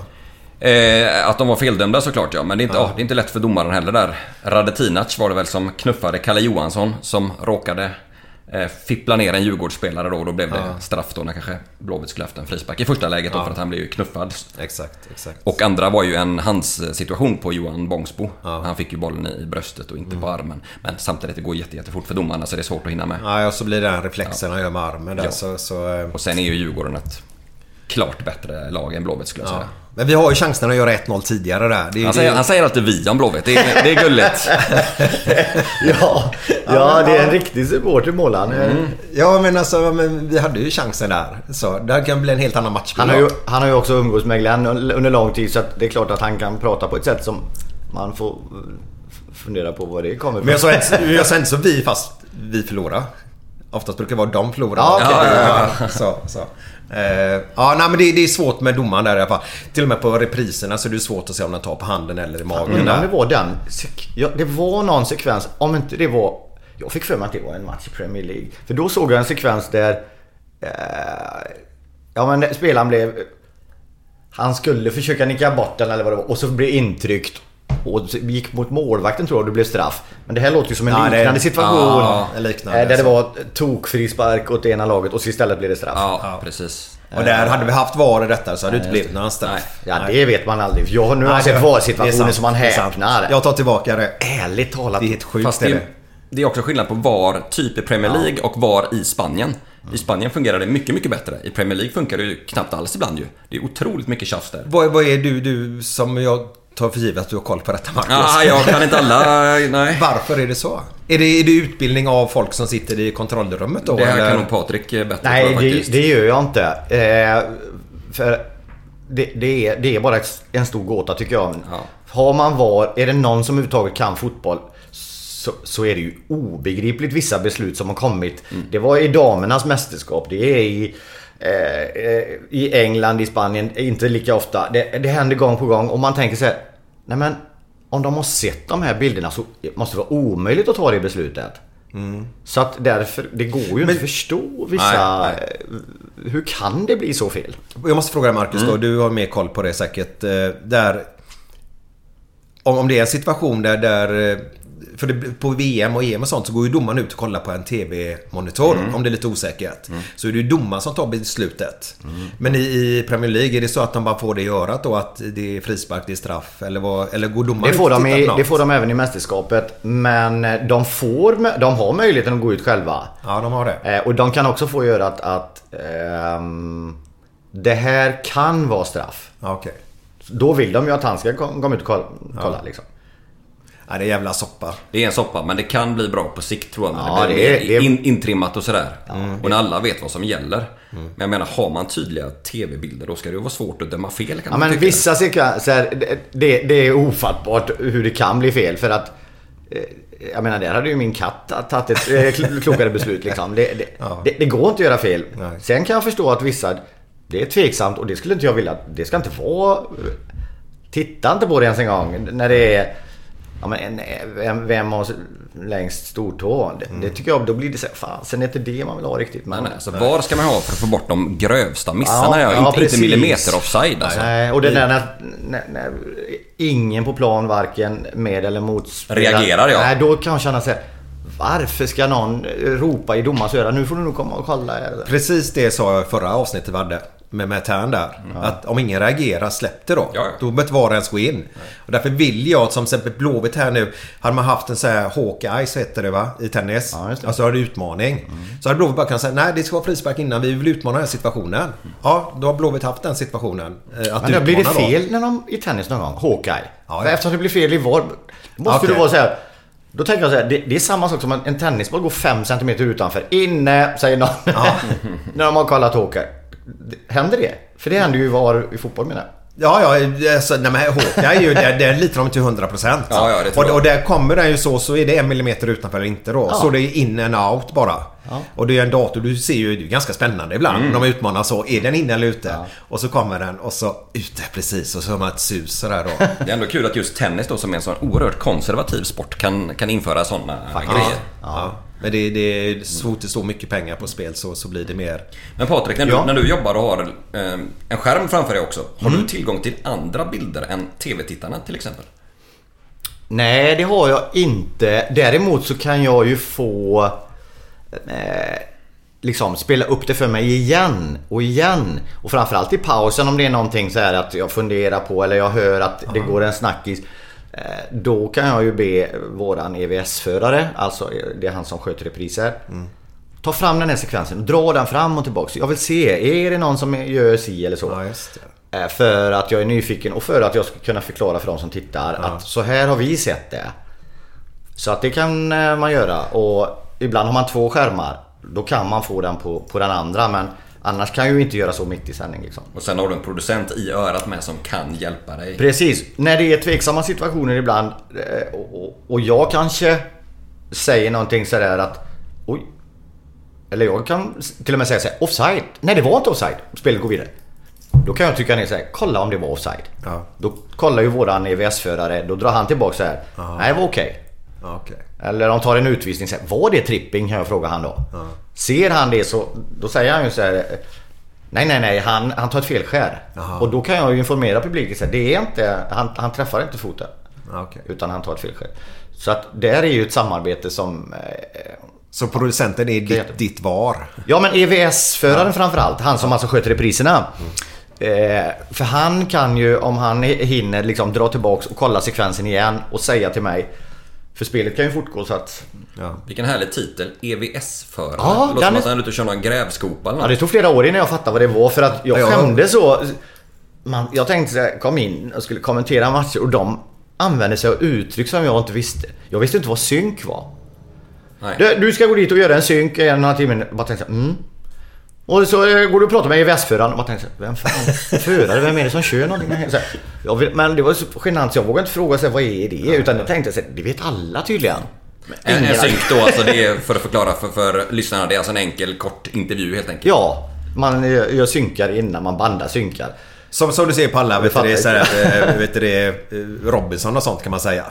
[SPEAKER 1] Eh, att de var feldömda såklart ja, men det är, inte, ja. det är inte lätt för domaren heller där. Radetinac var det väl som knuffade Kalle Johansson som råkade eh, fippla ner en Djurgårdsspelare då och då blev det straff då när kanske Blåvitt skulle haft en frispark i första läget då för att han blev ju knuffad.
[SPEAKER 3] Exakt, exakt.
[SPEAKER 1] Och andra var ju en hands-situation på Johan Bångsbo. Han fick ju bollen i bröstet och inte på armen. Men samtidigt, det går jätte, jättefort för domarna så det är svårt att hinna med.
[SPEAKER 3] Ja, och så blir det den reflexen han gör med armen där.
[SPEAKER 1] Ja.
[SPEAKER 3] Så, så, eh,
[SPEAKER 1] Och sen är ju Djurgården ett klart bättre lag än Blåvitt skulle jag
[SPEAKER 3] ja.
[SPEAKER 1] säga.
[SPEAKER 3] Men vi har ju chansen att göra 1-0 tidigare där. Det, är-
[SPEAKER 1] Han
[SPEAKER 3] det,
[SPEAKER 1] säger, han säger alltid vi om Blåvitt. Det är, det är gulligt. (laughs)
[SPEAKER 2] Ja, ja det är en riktig supporter målan.
[SPEAKER 3] Ja, men alltså men vi hade ju chansen där. Så det kan bli en helt annan match.
[SPEAKER 2] Han har, ju, han har ju också umgås med Glenn under lång tid så att det är klart att han kan prata på ett sätt som man får fundera på vad det kommer
[SPEAKER 3] Men jag sa inte, jag sa inte så vi fast vi förlorar. Oftast brukar det vara de förlorar.
[SPEAKER 2] Ja, okej.
[SPEAKER 3] ja, ja. Så, så. Eh, ja, nej, men det, det är svårt med domaren där i alla fall. Till och med på repriserna så är det svårt att se om den tar på handen eller i magen.
[SPEAKER 2] Undrar om det
[SPEAKER 3] där.
[SPEAKER 2] var den... Ja, det var någon sekvens, om inte det var... Jag fick för mig att det var en match i Premier League. För då såg jag en sekvens där... Eh, ja men spelaren blev... Han skulle försöka nicka bort den eller vad det var och så blev intryckt. Och gick mot målvakten tror jag och det blev straff. Men det här låter ju som en
[SPEAKER 3] Ja, det-
[SPEAKER 2] liknande situation.
[SPEAKER 1] Ja,
[SPEAKER 3] liknande,
[SPEAKER 2] eh, där det var tokfrispark åt ena laget och så istället blev det straff.
[SPEAKER 1] Ja, precis.
[SPEAKER 3] Och där hade vi haft VAR i detta så hade det inte blivit någon straff.
[SPEAKER 2] Ja det vet man aldrig. Jag, nu har jag
[SPEAKER 3] Nej,
[SPEAKER 2] sett
[SPEAKER 3] det- det
[SPEAKER 2] VAR-situationer som man
[SPEAKER 3] det
[SPEAKER 2] häpnar.
[SPEAKER 3] Jag tar tillbaka det.
[SPEAKER 2] Ärligt talat.
[SPEAKER 3] Det är helt sjukt.
[SPEAKER 1] Fast
[SPEAKER 3] är
[SPEAKER 1] det,
[SPEAKER 3] det.
[SPEAKER 1] det är också skillnad på VAR typ i Premier League och VAR i Spanien. I Spanien fungerar det mycket, mycket bättre. I Premier League funkar det ju knappt alls ibland ju. Det är otroligt mycket tjafs där.
[SPEAKER 3] Vad, vad är du, du som jag tar för givet att du har koll på detta Marcus?
[SPEAKER 1] Ja, jag kan inte alla... Nej.
[SPEAKER 3] Varför är det så? Är det, är det utbildning av folk som sitter i kontrollrummet då?
[SPEAKER 1] Det här
[SPEAKER 3] eller?
[SPEAKER 1] kan nog Patrik bättre på
[SPEAKER 2] Nej, det,
[SPEAKER 1] faktiskt.
[SPEAKER 2] det gör jag inte. Eh, för det, det, är, det är bara en stor gåta tycker jag.
[SPEAKER 1] Ja.
[SPEAKER 2] Har man VAR, är det någon som överhuvudtaget kan fotboll så, så är det ju obegripligt vissa beslut som har kommit.
[SPEAKER 1] Mm.
[SPEAKER 2] Det var i damernas mästerskap, det är i, eh, eh, i England, i Spanien, inte lika ofta. Det, det händer gång på gång och man tänker så här, nej men om de har sett de här bilderna så måste det vara omöjligt att ta det beslutet. Så att därför, det går ju inte att förstå vissa...
[SPEAKER 1] Nej,
[SPEAKER 2] Hur kan det bli så fel?
[SPEAKER 3] Jag måste fråga dig Marcus
[SPEAKER 1] Mm.
[SPEAKER 3] då, du har mer koll på det säkert. eh, Där... Om, om det är en situation där, där... eh, För det, på VM och EM och sånt så går ju domaren ut och kollar på en TV-monitor
[SPEAKER 1] Mm.
[SPEAKER 3] om det är lite osäkert. Så är det ju domaren som tar beslutet.
[SPEAKER 1] Mm.
[SPEAKER 3] Men i, i Premier League, är det så att de bara får det i örat då att det är frispark, det är straff? Eller, vad, eller går domaren
[SPEAKER 2] Det
[SPEAKER 3] ut
[SPEAKER 2] får,
[SPEAKER 3] och
[SPEAKER 2] de i, det får de även i mästerskapet. Men de, får, de har möjligheten att gå ut själva.
[SPEAKER 3] Ja, de har det.
[SPEAKER 2] Eh, Och de kan också få göra att, att ehm, det här kan vara straff.
[SPEAKER 3] Ja, okej.
[SPEAKER 2] Då vill de ju att han ska kom- komma ut och kolla. kolla liksom.
[SPEAKER 3] Ja, det är jävla soppa.
[SPEAKER 1] Det är en soppa, men det kan bli bra på sikt tror jag. När
[SPEAKER 2] Ja,
[SPEAKER 1] det blir
[SPEAKER 2] det det
[SPEAKER 1] in, intrimmat och sådär. och när alla vet vad som gäller. Men jag menar, har man tydliga TV-bilder då ska det ju vara svårt att döma fel kan
[SPEAKER 2] Ja,
[SPEAKER 1] man
[SPEAKER 2] men
[SPEAKER 1] tycka.
[SPEAKER 2] vissa sekvenser, det, det, är ofattbart hur det kan bli fel. För att eh, jag menar, där hade ju min katt tagit ett eh, kl- klokare beslut liksom. Det, det, det, det går inte att göra fel.
[SPEAKER 3] Nej.
[SPEAKER 2] Sen kan jag förstå att vissa, det är tveksamt och det skulle inte jag vilja. Det ska inte vara... Titta inte på det ens en gång. När det är... Ja, men en, vem, vem har längst stortå? Det, det tycker jag, då blir det så här, fan, sen är det inte det man vill ha riktigt. Men,
[SPEAKER 1] Nej, nej, så var ska man ha för att få bort de grövsta missarna?
[SPEAKER 2] Ja,
[SPEAKER 1] Ja, inte, inte millimeter offside alltså.
[SPEAKER 2] Nej, och det där när, när, när ingen på plan, varken med eller mot
[SPEAKER 1] Reagerar, ja.
[SPEAKER 2] Nej, då kan jag känna så här. Varför ska någon ropa i domarens öra? Nu får du nog komma och kolla.
[SPEAKER 3] Precis det sa jag i förra avsnittet vi hade. Med, med Tern där. Att om ingen reagerar, släpp det då.
[SPEAKER 1] Ja, ja.
[SPEAKER 3] Då behöver inte var och ens gå in. Och därför vill jag, som till exempel Blåvitt här nu. Hade man haft en sån här Hawkeye, så heter det va? I tennis.
[SPEAKER 2] Ja, det.
[SPEAKER 3] Alltså har det utmaning. Så hade Blåvitt bara kunnat säga nej det ska vara frispark innan. Vi vill utmana den här situationen. Ja, då har Blåvitt haft den situationen. eh, Att
[SPEAKER 2] Men då blir det
[SPEAKER 3] då.
[SPEAKER 2] fel när de, i tennis någon gång? Hawkeye?
[SPEAKER 3] Ja, ja.
[SPEAKER 2] eftersom det blir fel i VAR, måste
[SPEAKER 3] Okej.
[SPEAKER 2] det vara så här. Då tänker jag så här, det, det är samma sak som en, en tennisboll går 5 cm utanför. Inne, säger någon. (laughs) när de har kollat Hawkeye. Händer det? För det händer ju VAR i fotboll menar jag.
[SPEAKER 3] Ja, ja. Alltså, nej, men Hawkeye är ju... Där, där litar de till 100%.
[SPEAKER 1] Ja, ja, det
[SPEAKER 3] och, och där kommer den ju så, så är det en millimeter utanför eller inte då. Så det är in and out bara. Och det är en dator, du ser ju, det är ganska spännande ibland.
[SPEAKER 1] Mm.
[SPEAKER 3] De utmanar så, är den inne eller ute? Och så kommer den och så ute precis och så hör man ett sus sådär då.
[SPEAKER 1] Det är ändå kul att just tennis då som är en sån oerhört konservativ sport kan, kan införa sådana grejer.
[SPEAKER 3] Men det, det är så fort det står mycket pengar på spel så, så blir det mer...
[SPEAKER 1] Men Patrik, när du,
[SPEAKER 2] Ja.
[SPEAKER 1] när du jobbar och har eh, en skärm framför dig också. Har
[SPEAKER 2] Mm.
[SPEAKER 1] du tillgång till andra bilder än TV-tittarna till exempel?
[SPEAKER 2] Nej, det har jag inte. Däremot så kan jag ju få eh, liksom spela upp det för mig igen och igen. Och framförallt i pausen om det är någonting så här att jag funderar på eller jag hör att det går en snackis. Eh, då kan jag ju be våran EVS-förare, alltså eh, det är han som sköter repriser. Ta fram den här sekvensen dra den fram och tillbaka. Jag vill se, är det någon som gör si eller så?
[SPEAKER 3] Ja.
[SPEAKER 2] Eh, För att jag är nyfiken och för att jag ska kunna förklara för de som tittar att så här har vi sett det. Så att det kan man göra och ibland har man två skärmar. Då kan man få den på, på den andra men annars kan jag ju inte göra så mitt i sändning liksom.
[SPEAKER 1] Och sen har du en producent i örat med som kan hjälpa dig.
[SPEAKER 2] Precis, när det är tveksamma situationer ibland eh, och, jag kanske säger någonting sådär att oj. Eller jag kan till och med säga såhär offside. Nej det var inte offside. Spelet går vidare. Då kan jag tycka ner såhär, kolla om det var offside.
[SPEAKER 3] Ja.
[SPEAKER 2] Då kollar ju våran EVS-förare, då drar han tillbaka så här. Nej det var okej.
[SPEAKER 3] Ja, okej.
[SPEAKER 2] Eller de tar en utvisning. Var det tripping kan jag fråga han då. Ser han det så då säger han ju så här. Nej nej nej han, han tar ett felskär. Och då kan jag ju informera publiken så här, det är inte, han, han träffar inte foten.
[SPEAKER 3] Ja, okej.
[SPEAKER 2] Utan han tar ett felskär. Så att där är ju ett samarbete som... Eh,
[SPEAKER 3] Så producenten är ditt, ditt VAR?
[SPEAKER 2] Ja men EVS-föraren framförallt. Han som alltså sköter repriserna. Eh, för han kan ju om han hinner liksom dra tillbaks och kolla sekvensen igen och säga till mig. För spelet kan ju fortgå så att...
[SPEAKER 1] Vilken härlig titel. EVS-förare.
[SPEAKER 2] Ja,
[SPEAKER 1] det låter
[SPEAKER 2] den
[SPEAKER 1] som att han är ute och kör någon grävskopa eller
[SPEAKER 2] Ja,
[SPEAKER 1] något.
[SPEAKER 2] det tog flera år innan jag fattade vad det var för att jag
[SPEAKER 3] Ja.
[SPEAKER 2] skämde så. Man, jag tänkte så här, kom in och skulle kommentera matcher och de använde sig av uttryck som jag inte visste. Jag visste inte vad synk var.
[SPEAKER 1] Nej.
[SPEAKER 2] Du, du ska gå dit och göra en synk i en och en halv timme. Jag bara tänkte så här, mm. Och så eh, går du och pratar med EVS-föraren och så här, vem fan förare? Vem är det som kör någonting? Så här, men det var så genant så jag vågade inte fråga sig vad är det? Utan jag tänkte så här, det vet alla tydligen.
[SPEAKER 1] En, en
[SPEAKER 2] ingen-
[SPEAKER 1] synk då, alltså det är för att förklara för, för lyssnarna. Det är alltså en enkel kort intervju helt enkelt.
[SPEAKER 2] Ja, man gör synkar innan man bandar synkar.
[SPEAKER 3] Som, som du ser på alla, vet du, det, så här, eh, vet du, det eh, Robinson och sånt kan man säga.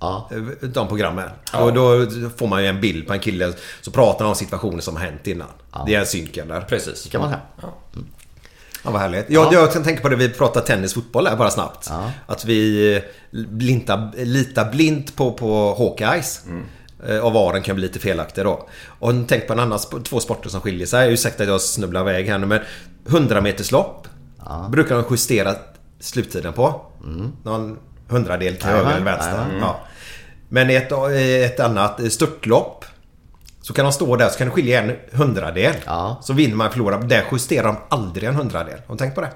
[SPEAKER 2] Ja.
[SPEAKER 3] De programmen. Och då får man ju en bild på en kille. Så pratar han om situationer som har hänt innan. Det är en synk eller?
[SPEAKER 1] Precis.
[SPEAKER 2] kan man säga.
[SPEAKER 3] Ja, vad härligt. Jag, jag kan tänka på det, vi pratar tennis, fotboll här bara snabbt. Att vi blinta, litar blint på, på Hawkeyes. Eh, Och varen kan bli lite felaktig då. Och tänk på en annan, två sporter som skiljer sig. Ursäkta att jag snubblar iväg här nu men 100 meters lopp brukar de justera sluttiden på. Någon hundradel till höger eller vänster.
[SPEAKER 2] jajamän.
[SPEAKER 3] Ja. Men i ett, ett annat störtlopp så kan de stå där så kan det skilja en hundradel.
[SPEAKER 2] Ja.
[SPEAKER 3] Så vinner man förlorar. Där justerar de aldrig en hundradel. Har du tänkt på det?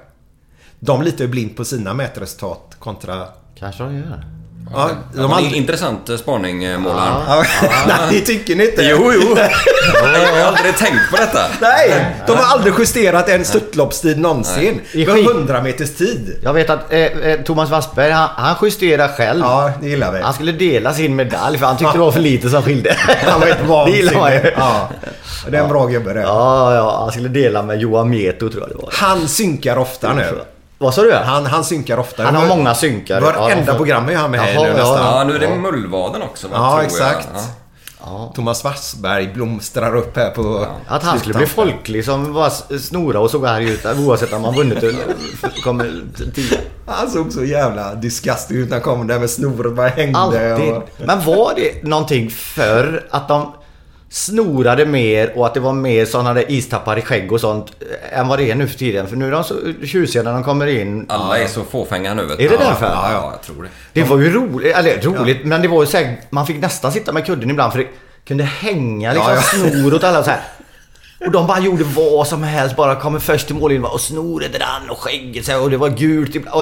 [SPEAKER 3] De litar ju blint på sina mätresultat kontra...
[SPEAKER 2] Kanske de gör.
[SPEAKER 3] Ja,
[SPEAKER 1] De
[SPEAKER 3] de
[SPEAKER 1] har
[SPEAKER 3] aldrig...
[SPEAKER 1] Intressant eh, spaning, målaren.
[SPEAKER 3] Ja. (laughs) Nej, det tycker ni inte?
[SPEAKER 1] Jo, jo. (laughs) Jag har aldrig tänkt på detta.
[SPEAKER 3] Nej! De har aldrig justerat en störtloppstid någonsin.
[SPEAKER 2] I skit-
[SPEAKER 3] 100 meters tid.
[SPEAKER 2] Jag vet att eh, eh, Thomas Wassberg, han, han justerar själv.
[SPEAKER 3] Ja, det gillar vi.
[SPEAKER 2] Han skulle dela sin medalj för han tyckte det var för lite som skilde. (laughs)
[SPEAKER 3] Han var helt
[SPEAKER 2] Det gillar man ju.
[SPEAKER 3] Ja. Det är en bra gubbe det.
[SPEAKER 2] Ja, ja, han skulle dela med Johan Mieto tror jag det var.
[SPEAKER 3] Han synkar ofta nu.
[SPEAKER 2] Vad sa du?
[SPEAKER 3] Han, han synkar ofta.
[SPEAKER 2] Han har många synkar.
[SPEAKER 3] Varenda
[SPEAKER 2] Ja,
[SPEAKER 3] program är han med
[SPEAKER 2] Jaha,
[SPEAKER 3] nu
[SPEAKER 2] ja.
[SPEAKER 3] nästan.
[SPEAKER 1] Ja, nu är det mullvaden också. va,
[SPEAKER 3] Ja,
[SPEAKER 1] jag.
[SPEAKER 3] exakt.
[SPEAKER 1] Ja.
[SPEAKER 3] Thomas Wassberg blomstrar upp här på...
[SPEAKER 2] Att han skulle bli folklig som bara s- snora och såg arg ut oavsett om han vunnit eller kommer tia.
[SPEAKER 3] Han såg så jävla disgusting ut när han kom där med snoret bara hängde.
[SPEAKER 2] Alltid.
[SPEAKER 3] Och...
[SPEAKER 2] Men var det någonting förr att de snorade mer och att det var mer sådana där istappar i skägg och sånt eh, än vad det är nu för tiden? För nu är de så tjusiga när de kommer in.
[SPEAKER 1] Alla är så fåfänga nu vet
[SPEAKER 2] Är det
[SPEAKER 1] ja,
[SPEAKER 2] därför?
[SPEAKER 1] Ja, ja, jag tror det.
[SPEAKER 2] Det var ju roligt, eller roligt, men det var ju så här, man fick nästan sitta med kudden ibland för det kunde hänga liksom
[SPEAKER 3] Ja, ja.
[SPEAKER 2] snor åt alla så här. Och de bara gjorde vad som helst, bara kommer först till mållinjen och snoret rann och skägget och det var gult ibland.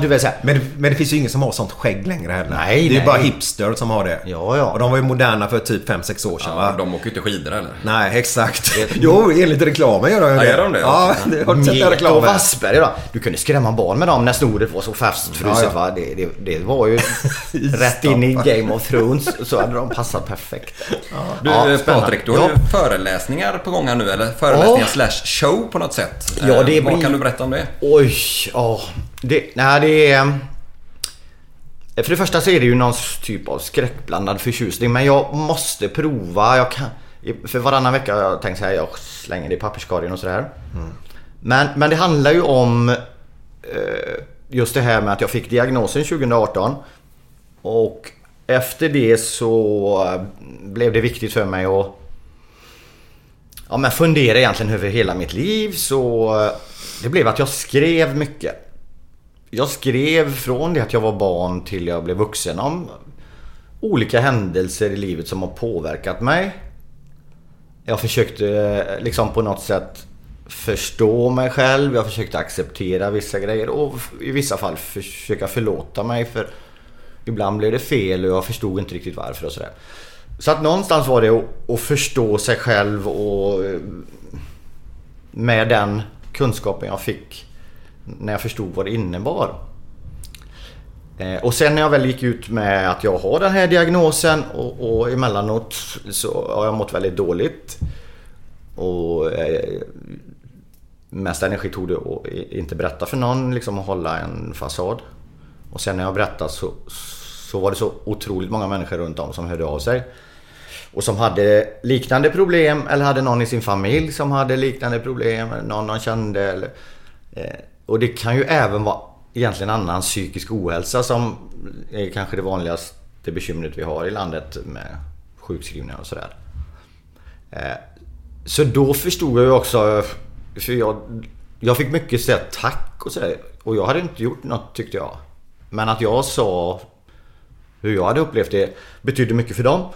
[SPEAKER 2] Du vet så här,
[SPEAKER 3] Men, men det finns ju ingen som har sånt skägg längre heller.
[SPEAKER 2] Nej,
[SPEAKER 3] det är
[SPEAKER 2] nej.
[SPEAKER 3] bara hipster som har det.
[SPEAKER 2] Ja, ja.
[SPEAKER 3] Och de var ju moderna för typ 5-6 år sedan
[SPEAKER 1] Ja,
[SPEAKER 3] va?
[SPEAKER 1] de åker ju inte skidor eller?
[SPEAKER 3] Nej, exakt. (laughs) Jo, enligt reklamen gör de ju
[SPEAKER 1] Ja,
[SPEAKER 3] det.
[SPEAKER 1] gör de det?
[SPEAKER 3] Ja, det har du sett den
[SPEAKER 2] Mieto och
[SPEAKER 3] reklamen?
[SPEAKER 2] Wassberg då. Du kunde skrämma barn med dem när snoret var så fastfruset
[SPEAKER 3] Ja, ja.
[SPEAKER 2] va. Det, det, det var ju (laughs) rätt in i Game of Thrones. Så hade de passat perfekt.
[SPEAKER 1] Du
[SPEAKER 2] Ja,
[SPEAKER 1] eh,
[SPEAKER 2] spännande.
[SPEAKER 1] Patrik, du har
[SPEAKER 2] Ja.
[SPEAKER 1] ju föreläsningar på gång här nu eller? Föreläsningar
[SPEAKER 2] Ja.
[SPEAKER 1] slash show på något sätt.
[SPEAKER 2] Ja,
[SPEAKER 1] Eh,
[SPEAKER 2] det
[SPEAKER 1] Vad
[SPEAKER 2] blir-
[SPEAKER 1] kan du berätta om det?
[SPEAKER 2] Oj, ja. Det, nej, det är... För det första så är det ju någon typ av skräckblandad förtjusning. Men jag måste prova. Jag kan, för varannan vecka har jag tänkt så här, jag slänger det i papperskorgen och sådär. Men, men det handlar ju om eh, just det här med att jag fick diagnosen 2018. Och efter det så eh, blev det viktigt för mig att ja, men fundera egentligen över hela mitt liv. Så eh, det blev att jag skrev mycket. Jag skrev från det att jag var barn till jag blev vuxen om olika händelser i livet som har påverkat mig. Jag försökte eh, liksom på något sätt förstå mig själv. Jag försökte acceptera vissa grejer och i vissa fall försöka förlåta mig för ibland blev det fel och jag förstod inte riktigt varför och sådär. Så att någonstans var det att, förstå sig själv och eh, med den kunskapen jag fick när jag förstod vad det innebar. Eh, och sen när jag väl gick ut med att jag har den här diagnosen och, och emellanåt så har jag mått väldigt dåligt. Och eh, mest energi tog det att inte berätta för någon, liksom att hålla en fasad. Och sen när jag berättade så, så var det så otroligt många människor runt om som hörde av sig. Och som hade liknande problem eller hade någon i sin familj som hade liknande problem. Någon de kände. Eller, eh, och det kan ju även vara egentligen annan psykisk ohälsa som är kanske det vanligaste bekymret vi har i landet med sjukskrivningar och sådär. Eh, så då förstod jag ju också, för jag, jag fick mycket säga tack och sådär. Och jag hade inte gjort något tyckte jag. Men att jag sa hur jag hade upplevt det betydde mycket för dem.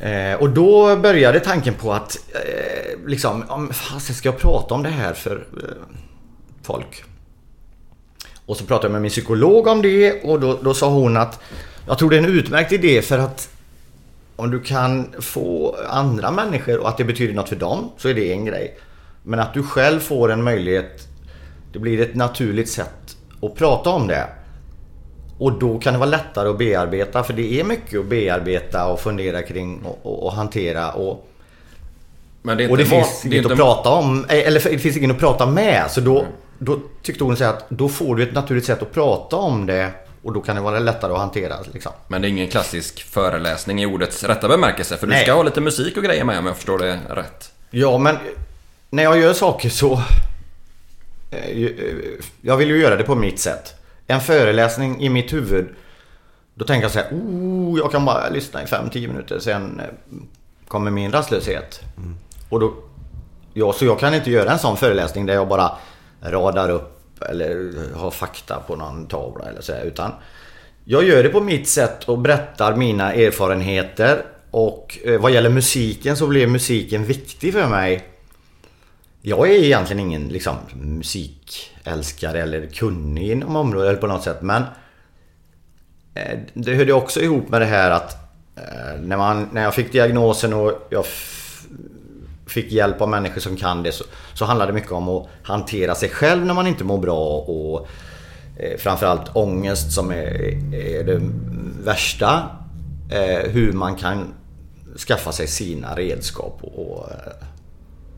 [SPEAKER 2] Eh, och då började tanken på att eh, liksom, om, fast ska jag prata om det här för eh, folk? Och så pratade jag med min psykolog om det och då, då sa hon att jag tror det är en utmärkt idé för att om du kan få andra människor och att det betyder något för dem så är det en grej. Men att du själv får en möjlighet, det blir ett naturligt sätt att prata om det. Och då kan det vara lättare att bearbeta för det är mycket att bearbeta och fundera kring och, och, och hantera. Och,
[SPEAKER 1] Men det
[SPEAKER 2] och det finns
[SPEAKER 1] det
[SPEAKER 2] inget att prata om, eh, eller det finns ingen att prata med. Så då, då tyckte hon så här att då får du ett naturligt sätt att prata om det och då kan det vara lättare att hantera. Liksom.
[SPEAKER 1] Men det är ingen klassisk föreläsning i ordets rätta bemärkelse. För du
[SPEAKER 2] Nej.
[SPEAKER 1] ska ha lite musik och grejer med om jag förstår det rätt.
[SPEAKER 2] Ja, men när jag gör saker så... eh, eh, Jag vill ju göra det på mitt sätt. En föreläsning i mitt huvud. Då tänker jag så här, oh, jag kan bara lyssna i 5-10 minuter. Sen eh, kommer min rastlöshet. Och då... Ja, så jag kan inte göra en sån föreläsning där jag bara radar upp eller har fakta på någon tavla eller så Utan jag gör det på mitt sätt och berättar mina erfarenheter. Och eh, vad gäller musiken så blev musiken viktig för mig. Jag är egentligen ingen liksom, musikälskare eller kunnig inom området eller på något sätt. Men eh, det hörde också ihop med det här att eh, när, man, när jag fick diagnosen och jag fick hjälp av människor som kan det så, så handlar det mycket om att hantera sig själv när man inte mår bra och eh, framförallt ångest som är, är det värsta. Eh, hur man kan skaffa sig sina redskap och, och,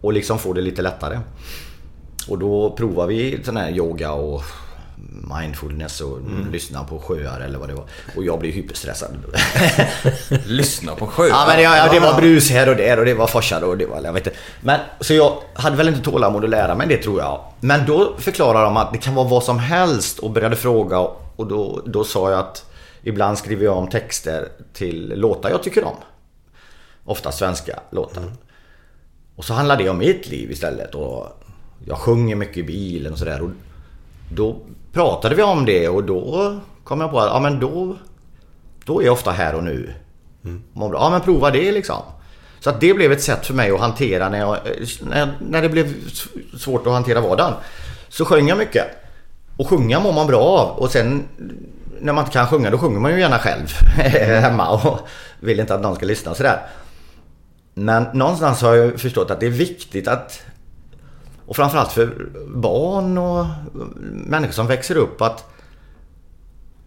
[SPEAKER 2] och liksom få det lite lättare. Och då provar vi sån här yoga och mindfulness och lyssna på sjöar eller vad det var. Och jag blir hyperstressad. (laughs)
[SPEAKER 1] Lyssna på sjöar.
[SPEAKER 2] Ja men det, ja, det var brus här och där och det var forsar och det var... Jag vet inte. Men så jag hade väl inte tålamod att lära mig det tror jag. Men då förklarade de att det kan vara vad som helst och började fråga och då, då sa jag att ibland skriver jag om texter till låtar jag tycker om. Ofta svenska låtar. Och så handlar det om mitt liv istället och jag sjunger mycket i bilen och sådär. Då pratade vi om det och då kom jag på att ja men då då är jag ofta här och nu. Bra. Ja men prova det liksom. Så att det blev ett sätt för mig att hantera när, jag, när, när det blev svårt att hantera vardagen. Så sjöng jag mycket. Och sjunga mår man bra av. Och sen när man inte kan sjunga då sjunger man ju gärna själv (laughs) hemma och vill inte att någon ska lyssna sådär. Men någonstans har jag förstått att det är viktigt att och framförallt för barn och människor som växer upp att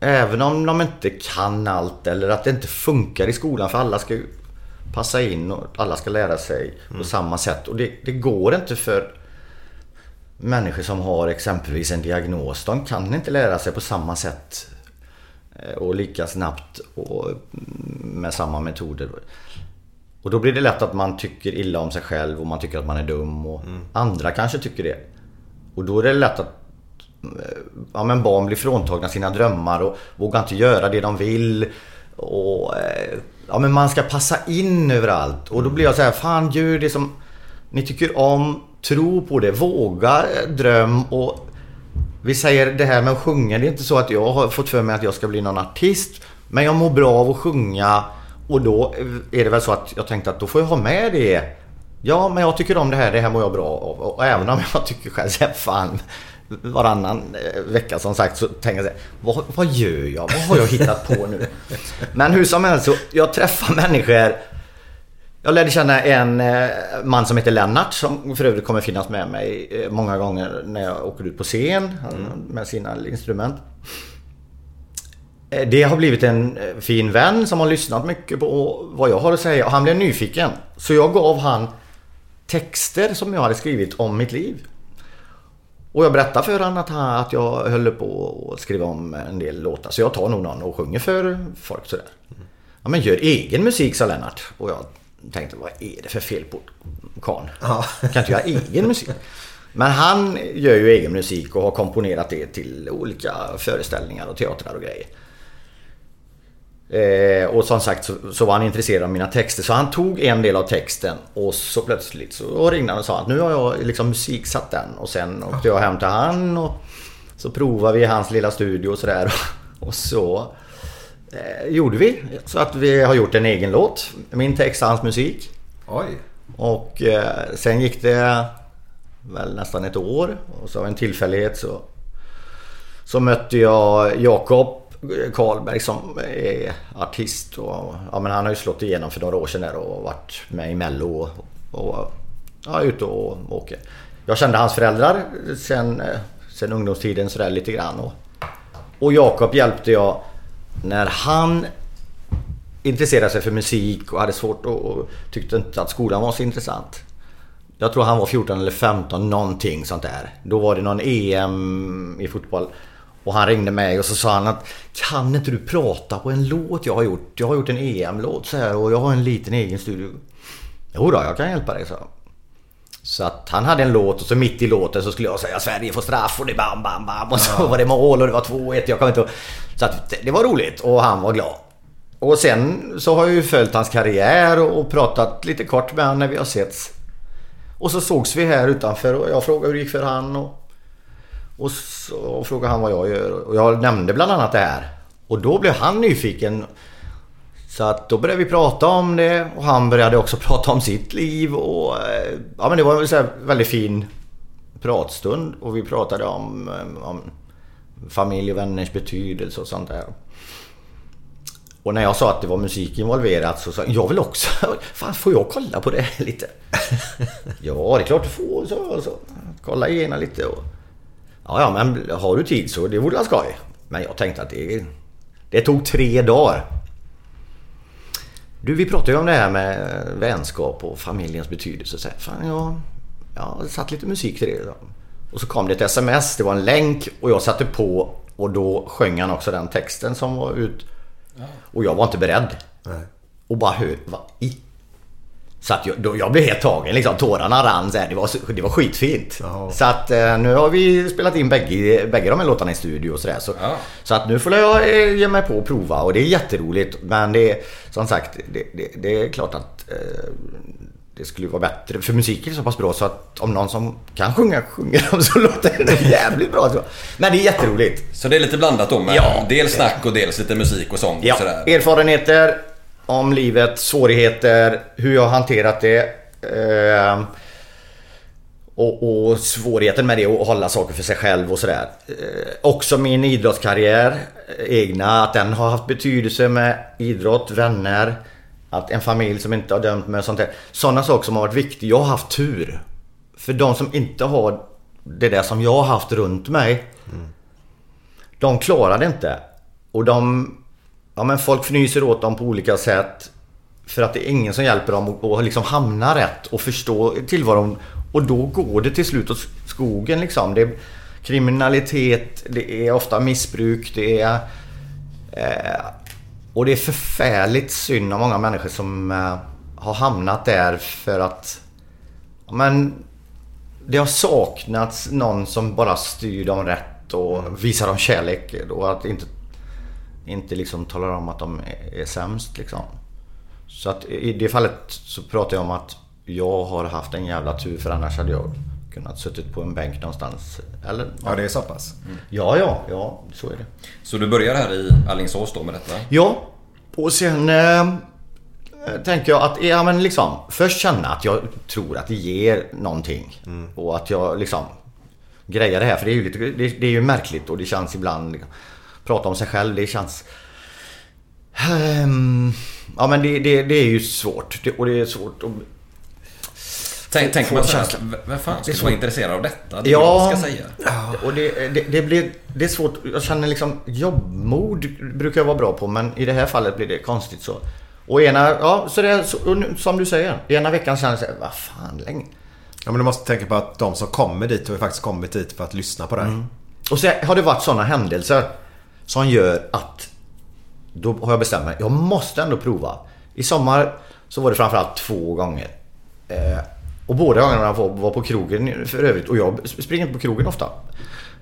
[SPEAKER 2] Även om de inte kan allt eller att det inte funkar i skolan för alla ska passa in och alla ska lära sig på samma sätt. Och det, det går inte för människor som har exempelvis en diagnos. De kan inte lära sig på samma sätt eh, och lika snabbt och med samma metoder. Och då blir det lätt att man tycker illa om sig själv och man tycker att man är dum och andra kanske tycker det. Och då är det lätt att eh, ja, men barn blir fråntagna sina drömmar och vågar inte göra det de vill. Och eh, ja, men man ska passa in överallt. Och då blir jag så här, fan gör det som ni tycker om. Tro på det, våga eh, dröm och vi säger det här med att sjunga. Det är inte så att jag har fått för mig att jag ska bli någon artist. Men jag mår bra av att sjunga. Och då är det väl så att jag tänkte att då får jag ha med det Ja, men jag tycker om det här. Det här mår jag bra av. Och även om jag (laughs) tycker själv så här, fan varannan eh, vecka som sagt så tänker jag vad, vad gör jag? Vad har jag hittat på nu? (laughs) Men hur som helst så jag träffar människor. Jag lärde känna en eh, man som heter Lennart som för övrigt kommer finnas med mig eh, många gånger när jag åker ut på scen med sina instrument. Eh, Det har blivit en eh, fin vän som har lyssnat mycket på vad jag har att säga och han blev nyfiken. Så jag gav han texter som jag hade skrivit om mitt liv. Och jag berättade för honom att, han, att jag höll på att skriva om en del låtar. Så jag tar nog någon och sjunger för folk sådär. Ja men gör egen musik sa Lennart. Och jag tänkte vad är det för fel på karln? Kan inte göra egen musik? Men han gör ju egen musik och har komponerat det till olika föreställningar och teatrar och grejer. Eh, och som sagt så, så var han intresserad av mina texter så han tog en del av texten och så plötsligt så ringde han och sa att nu har jag liksom musiksatt den och sen åkte jag hem till han och så provade vi hans lilla studio och sådär (laughs) och så eh, gjorde vi så att vi har gjort en egen låt. Min text och hans musik.
[SPEAKER 3] Oj.
[SPEAKER 2] Och eh, sen gick det väl nästan ett år och så av en tillfällighet så så mötte jag Jakob Karlberg som är artist och ja, men han har ju slått igenom för några år sedan där och varit med i Mello och, och ja, ute och åker. Jag kände hans föräldrar sen, eh, sen ungdomstiden sådär lite grann och, och Jakob hjälpte jag när han intresserade sig för musik och hade svårt och, och tyckte inte att skolan var så intressant. Jag tror han var 14 eller 15 någonting sånt där. Då var det någon EM i fotboll. Och han ringde mig och så sa han att Kan inte du prata på en låt jag har gjort? Jag har gjort en EM-låt så här och jag har en liten egen studio. Jo då, jag kan hjälpa dig så. Så att han hade en låt och så mitt i låten så skulle jag säga Sverige får straff och det bam bam bam och så var det mål och det var 2-1. Jag kommer inte ihåg. Så att det- var roligt och han var glad. Och sen så har jag ju följt hans karriär och och pratat lite kort med honom när vi har setts. Och så sågs vi här utanför och jag frågade hur det gick för han och, och så frågade han vad jag gör. Och jag nämnde bland annat det här. Och då blev han nyfiken. Så att då började vi prata om det och han började också (laughs) prata om sitt liv och eh, ja men det var en så här väldigt fin pratstund och vi pratade om, eh, om familj och vänners betydelse och sånt där. Och när jag sa att det var musik involverat så sa han, jag vill också. (laughs) Fan, får jag kolla på det lite? (laughs) ja, det är klart du får. Så, så. Kolla igenom lite och... Ja, ja, men har du tid så det vore väl skoj. Men jag tänkte att det... Det tog tre dagar. Du, vi pratade ju om det här med vänskap och familjens betydelse. Så här, fan, jag, jag satt lite musik till det. Och så kom det ett sms, det var en länk och jag satte på och då sjöng han också den texten som var ut. Och jag var inte beredd. Och bara hör, vad i? Så att jag, då, jag blev helt tagen liksom. Tårarna rann så här. Det var, det var skitfint. Så att eh, nu har vi spelat in bägge, bägge de här låtarna i studio och sådär. Så, så att nu får jag eh, ge mig på och prova och det är jätteroligt. Men det är som sagt, det, det, det är klart att eh, det skulle vara bättre. För musiken är så pass bra så att om någon som kan sjunga sjunger dem så (laughs) låter det jävligt bra. Men det är jätteroligt.
[SPEAKER 1] Så det är lite blandat då med
[SPEAKER 2] Ja.
[SPEAKER 1] dels snack och dels lite musik och sång
[SPEAKER 2] Ja,
[SPEAKER 1] och sådär.
[SPEAKER 2] erfarenheter om livet, svårigheter, hur jag har hanterat det. Eh, och, och svårigheten med det att hålla saker för sig själv och sådär. Eh, också min idrottskarriär, eh, egna, att den har haft betydelse med idrott, vänner. Att en familj som inte har dömt mig och sånt där. Sådana saker som har varit viktiga. Jag har haft tur. För de som inte har det där som jag har haft runt mig. De klarar det inte. Och de... Ja men folk fnyser åt dem på olika sätt. För att det är ingen som hjälper dem att- liksom hamna rätt och förstå tillvaron. Och då går det till slut åt skogen liksom. Det är kriminalitet, det är ofta missbruk, det är... Eh, och det är förfärligt synd om många människor som eh, har hamnat där för att... ja, Men det har saknats någon som bara styr dem rätt och visar dem kärlek. Och att inte, inte liksom talar om att de är, sämst liksom. Så att i det fallet så pratar jag om att jag har haft en jävla tur för annars hade jag kunnat suttit på en bänk någonstans. Eller?
[SPEAKER 3] Ja, det är så pass.
[SPEAKER 2] Ja, ja, ja, så är det.
[SPEAKER 1] Så du börjar här i Alingsås då med detta?
[SPEAKER 2] Ja, och sen... Eh, tänker jag att, ja men liksom, först känna att jag tror att det ger någonting. Och att jag liksom grejar det här. För det är ju, lite, det, det är ju märkligt och det känns ibland, liksom, prata om sig själv, det känns... Ehm, ja men det, det, det är ju svårt. Det, och det är svårt att...
[SPEAKER 1] Tänk, tänker
[SPEAKER 2] få
[SPEAKER 1] man så här,
[SPEAKER 2] känslan.
[SPEAKER 1] vem fan
[SPEAKER 2] Det
[SPEAKER 1] ska vara intresserad av detta? Det
[SPEAKER 2] Ja.
[SPEAKER 1] jag ska säga.
[SPEAKER 2] Och det, det, det, blir, det är svårt. Jag känner liksom jobbmod brukar jag vara bra på men i det här fallet blir det konstigt så. Och ena, ja så det är så, som du säger. Ena veckan känner jag vad fan länge.
[SPEAKER 3] Ja, men du måste tänka på att de som kommer dit har ju faktiskt kommit dit för att lyssna på dig.
[SPEAKER 2] Och så har det varit sådana händelser som gör att då har jag bestämt mig. Jag måste ändå prova. I sommar så var det framförallt två gånger. Eh, och båda gångerna var, var på krogen för övrigt. Och jag springer inte på krogen ofta.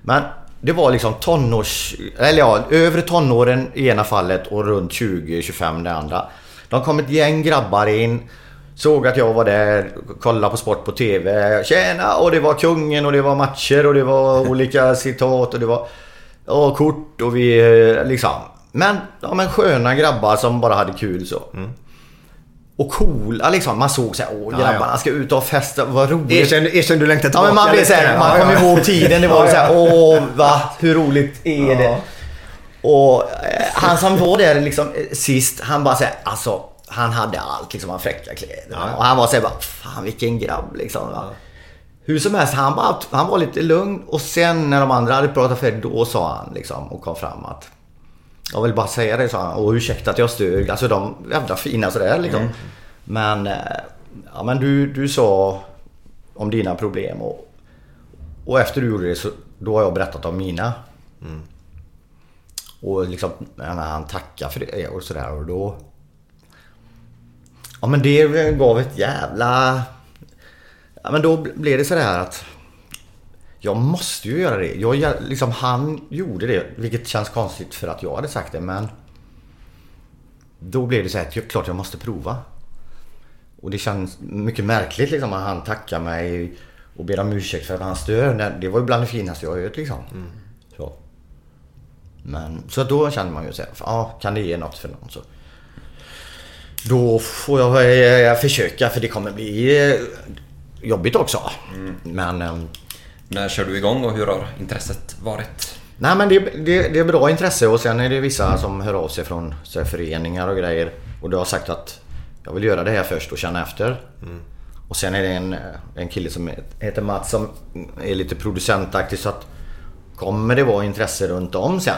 [SPEAKER 2] Men det var liksom tonårs... Eller ja, övre tonåren i ena fallet och runt 20-25 det andra. De kom ett gäng grabbar in. Såg att jag var där, kollade på sport på TV. Tjena! Och det var kungen och det var matcher och det var olika (laughs) citat och det var och kort och vi eh, liksom. Men, ja, men sköna grabbar som bara hade kul så. Och coola liksom. Man såg så här, åh
[SPEAKER 3] Ja,
[SPEAKER 2] grabbarna
[SPEAKER 3] ja.
[SPEAKER 2] ska ut och festa, vad roligt.
[SPEAKER 3] Erkänn, erkänn du längtar
[SPEAKER 2] Ja
[SPEAKER 3] tillbaka
[SPEAKER 2] men man blir såhär, man
[SPEAKER 3] Ja,
[SPEAKER 2] kommer
[SPEAKER 3] ja.
[SPEAKER 2] ihåg tiden. Det var
[SPEAKER 3] Ja,
[SPEAKER 2] så här,
[SPEAKER 3] ja.
[SPEAKER 2] åh va, hur roligt är det? Och eh, han som var där liksom eh, sist, han bara såhär, alltså han hade allt liksom, han fräcka kläder.
[SPEAKER 3] Ja.
[SPEAKER 2] Och han var såhär bara, fan vilken grabb liksom. Va? Hur som helst, han, bara, han var lite lugn och sen när de andra hade pratat färdigt, då sa han liksom och kom fram att jag vill bara säga det, sa han. Och ursäkta att jag stör. Alltså de jävla fina sådär liksom. Men, eh, ja, men du, du sa om dina problem och, och efter du gjorde det så då har jag berättat om mina. Och liksom, han tackar för det och sådär och då... Ja men det gav ett jävla... Ja men då blev det sådär att... Jag måste ju göra det. Jag, liksom, han gjorde det, vilket känns konstigt för att jag hade sagt det men... Då blev det så här att jag, klart jag måste prova. Och det känns mycket märkligt liksom att han tackar mig och ber om ursäkt för att han stör. Det- var ju bland det finaste jag hört liksom. Så. Men, så då känner man ju så här, ja kan det ge något för någon så. Då får jag försöka för det kommer bli eh, jobbigt också. Men... ehm,
[SPEAKER 1] När kör du igång och hur har intresset varit?
[SPEAKER 2] Nej men det, det, det är bra intresse och sen är det vissa som hör av sig från så här, föreningar och grejer. Och du har sagt att jag vill göra det här först och känna efter. Och sen är det en, en kille som heter Mats som är lite producentaktig så att kommer det vara intresse runt om sen.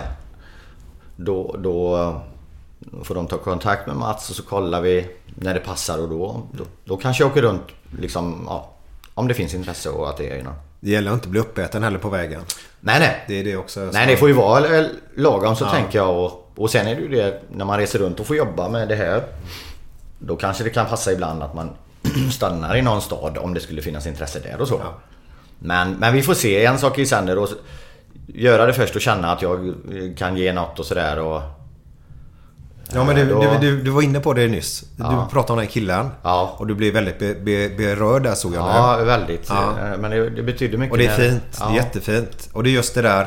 [SPEAKER 2] Då, då får de ta kontakt med Mats och så kollar vi när det passar och då, då, då kanske jag åker runt liksom, ja, om det finns intresse och att det är något.
[SPEAKER 3] Det gäller att inte bli uppäten heller på vägen.
[SPEAKER 2] Nej nej.
[SPEAKER 3] Det är det också.
[SPEAKER 2] Nej det får ju vara lagom så
[SPEAKER 3] Ja.
[SPEAKER 2] tänker jag och, och sen är det ju det när man reser runt och får jobba med det här. Då kanske det kan passa ibland att man (clears throat) stannar i någon stad om det skulle finnas intresse där och så. Men, men vi får se en sak i sänder och göra det först och känna att jag kan ge något och sådär.
[SPEAKER 3] Ja men du,
[SPEAKER 2] Då-
[SPEAKER 3] du, du, du var inne på det nyss.
[SPEAKER 2] Ja.
[SPEAKER 3] Du pratade om den killen.
[SPEAKER 2] Ja.
[SPEAKER 3] Och du blev väldigt be, be, berörd där såg jag
[SPEAKER 2] Ja,
[SPEAKER 3] nu.
[SPEAKER 2] väldigt.
[SPEAKER 3] Ja.
[SPEAKER 2] Eh, Men det, det betyder mycket.
[SPEAKER 3] Och det är
[SPEAKER 2] när-
[SPEAKER 3] fint.
[SPEAKER 2] Ja.
[SPEAKER 3] Det är jättefint. Och det är just det där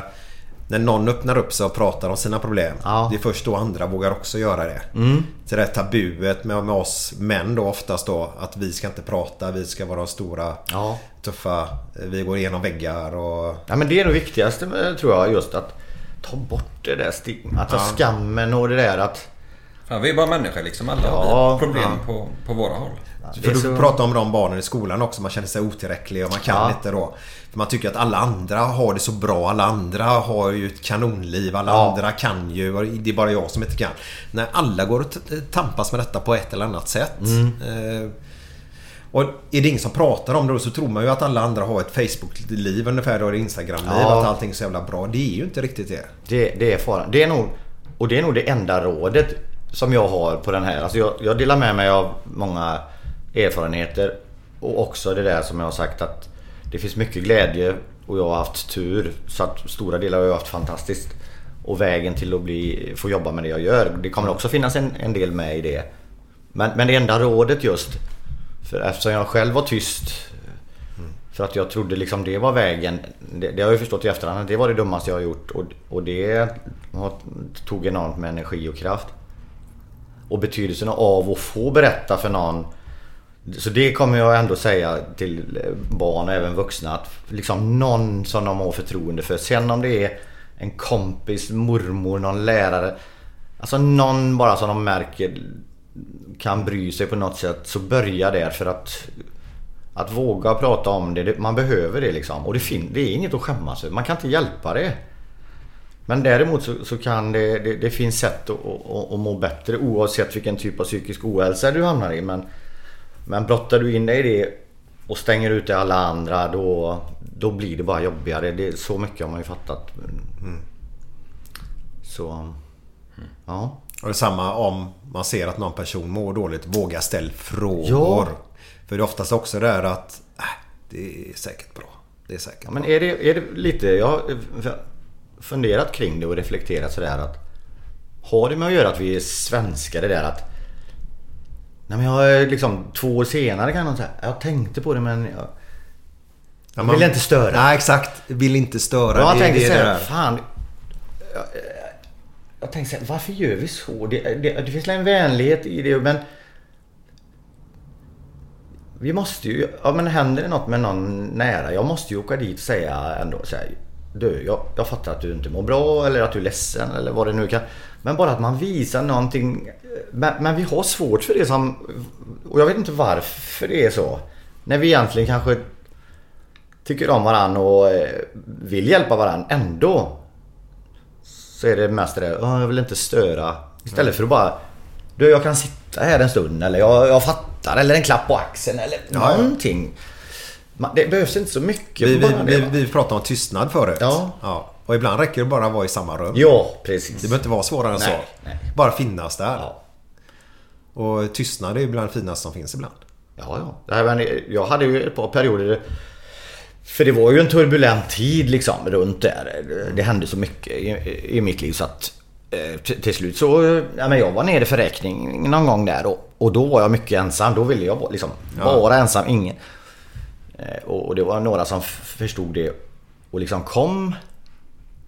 [SPEAKER 3] när någon öppnar upp sig och pratar om sina problem.
[SPEAKER 2] Ja.
[SPEAKER 3] Det är först då andra vågar också göra det.
[SPEAKER 2] Mm.
[SPEAKER 3] Så det här tabuet med, med oss män då oftast då. Att vi ska inte prata, vi ska vara stora,
[SPEAKER 2] Ja.
[SPEAKER 3] tuffa. Vi går igenom väggar och...
[SPEAKER 2] Ja men det är det viktigaste tror jag just att ta bort det där stigmat,
[SPEAKER 3] Ja.
[SPEAKER 2] alltså skammen och det där att...
[SPEAKER 1] Fan, vi är bara människor liksom. Alla
[SPEAKER 2] Ja,
[SPEAKER 1] har problem
[SPEAKER 2] ja.
[SPEAKER 1] på, på våra håll.
[SPEAKER 3] För du
[SPEAKER 2] så-
[SPEAKER 3] pratar om de barnen i skolan också. Man känner sig otillräcklig och man kan
[SPEAKER 2] Ja.
[SPEAKER 3] inte då. För man tycker att alla andra har det så bra. Alla andra har ju ett kanonliv. Alla
[SPEAKER 2] Ja.
[SPEAKER 3] andra kan ju. Det är bara jag som inte kan. När alla går och tampas med detta på ett eller annat sätt.
[SPEAKER 2] Mm.
[SPEAKER 3] Eh, och är det ingen som pratar om det då så tror man ju att alla andra har ett Facebook-liv ungefär. Och ett Instagram-liv.
[SPEAKER 2] Ja.
[SPEAKER 3] Att allting är så jävla bra. Det är ju inte riktigt det.
[SPEAKER 2] Det, det är faran. Det är nog, och det är nog det enda rådet som jag har på den här. Alltså jag, jag delar med mig av många erfarenheter och också det där som jag har sagt att det finns mycket glädje och jag har haft tur. Så att stora delar har jag haft fantastiskt. Och vägen till att bli, få jobba med det jag gör. Det kommer också finnas en, en del med i det. Men, men det enda rådet just, för eftersom jag själv var tyst för att jag trodde liksom det var vägen. Det, det har jag ju förstått i efterhand att det var det dummaste jag har gjort. Och, och det tog enormt med energi och kraft. Och betydelsen av att få berätta för någon. Så det kommer jag ändå säga till eh, barn och även vuxna. Att liksom någon som de har förtroende för. Sen om det är en kompis, mormor, någon lärare. Alltså någon bara som de märker kan bry sig på något sätt. Så börja där för att att våga prata om det, man behöver det liksom. Och det, fin- det är inget att skämmas över. Man kan inte hjälpa det. Men däremot så, så kan det, det, det finns sätt att, att, att må bättre oavsett vilken typ av psykisk ohälsa du hamnar i. Men, men brottar du in dig i det och stänger ute alla andra då, då blir det bara jobbigare. Det, så mycket har man ju fattat. Så... Ja.
[SPEAKER 3] Och detsamma om man ser att någon person mår dåligt. Våga ställ frågor.
[SPEAKER 2] Ja.
[SPEAKER 3] För det är oftast också det här att äh, det är säkert bra. Det är säkert
[SPEAKER 2] Ja, men är det, är det lite... Jag funderat kring det och reflekterat sådär att... Har det med att göra att vi är svenskar det där att... Nej men jag är liksom två år senare kan någon säga Jag tänkte på det men jag...
[SPEAKER 3] Ja,
[SPEAKER 2] vill inte störa.
[SPEAKER 3] Nej exakt. Vill inte störa.
[SPEAKER 2] Jag tänkte såhär, fan... Jag, jag tänkte såhär, varför gör vi så? Det, det, det finns en vänlighet i det men... Vi måste ju, ja men händer det något med någon nära, jag måste ju åka dit och säga ändå så här, Du, jag, jag fattar att du inte mår bra eller att du är ledsen eller vad det nu kan. Men bara att man visar någonting. Men, men vi har svårt för det som... Och jag vet inte varför det är så. När vi egentligen kanske tycker om varandra och eh, vill hjälpa varandra ändå. Så är det mest det där, "Åh, jag vill inte störa. Istället för att bara Du jag kan sitta här en stund eller jag, jag fattar eller en klapp på axeln eller
[SPEAKER 3] ja.
[SPEAKER 2] någonting. Man, det behövs inte så mycket.
[SPEAKER 3] Vi, vi,
[SPEAKER 2] det,
[SPEAKER 3] vi, vi pratade om tystnad förut.
[SPEAKER 2] Ja.
[SPEAKER 3] Och ibland räcker det bara att vara i samma rum.
[SPEAKER 2] Ja, precis.
[SPEAKER 3] Det behöver inte vara svårare än så.
[SPEAKER 2] nej.
[SPEAKER 3] Bara finnas där.
[SPEAKER 2] Ja.
[SPEAKER 3] Och tystnad är bland det finaste som finns ibland.
[SPEAKER 2] Ja, ja. Jag hade ju ett par perioder. För det var ju en turbulent tid liksom runt där. Det hände så mycket i, mitt liv så att eh, till, slut så, ja, men jag var nere för räkning någon gång där och, och då var jag mycket ensam. Då ville jag liksom vara ensam, ingen. Eh, och, det var några som förstod det och liksom kom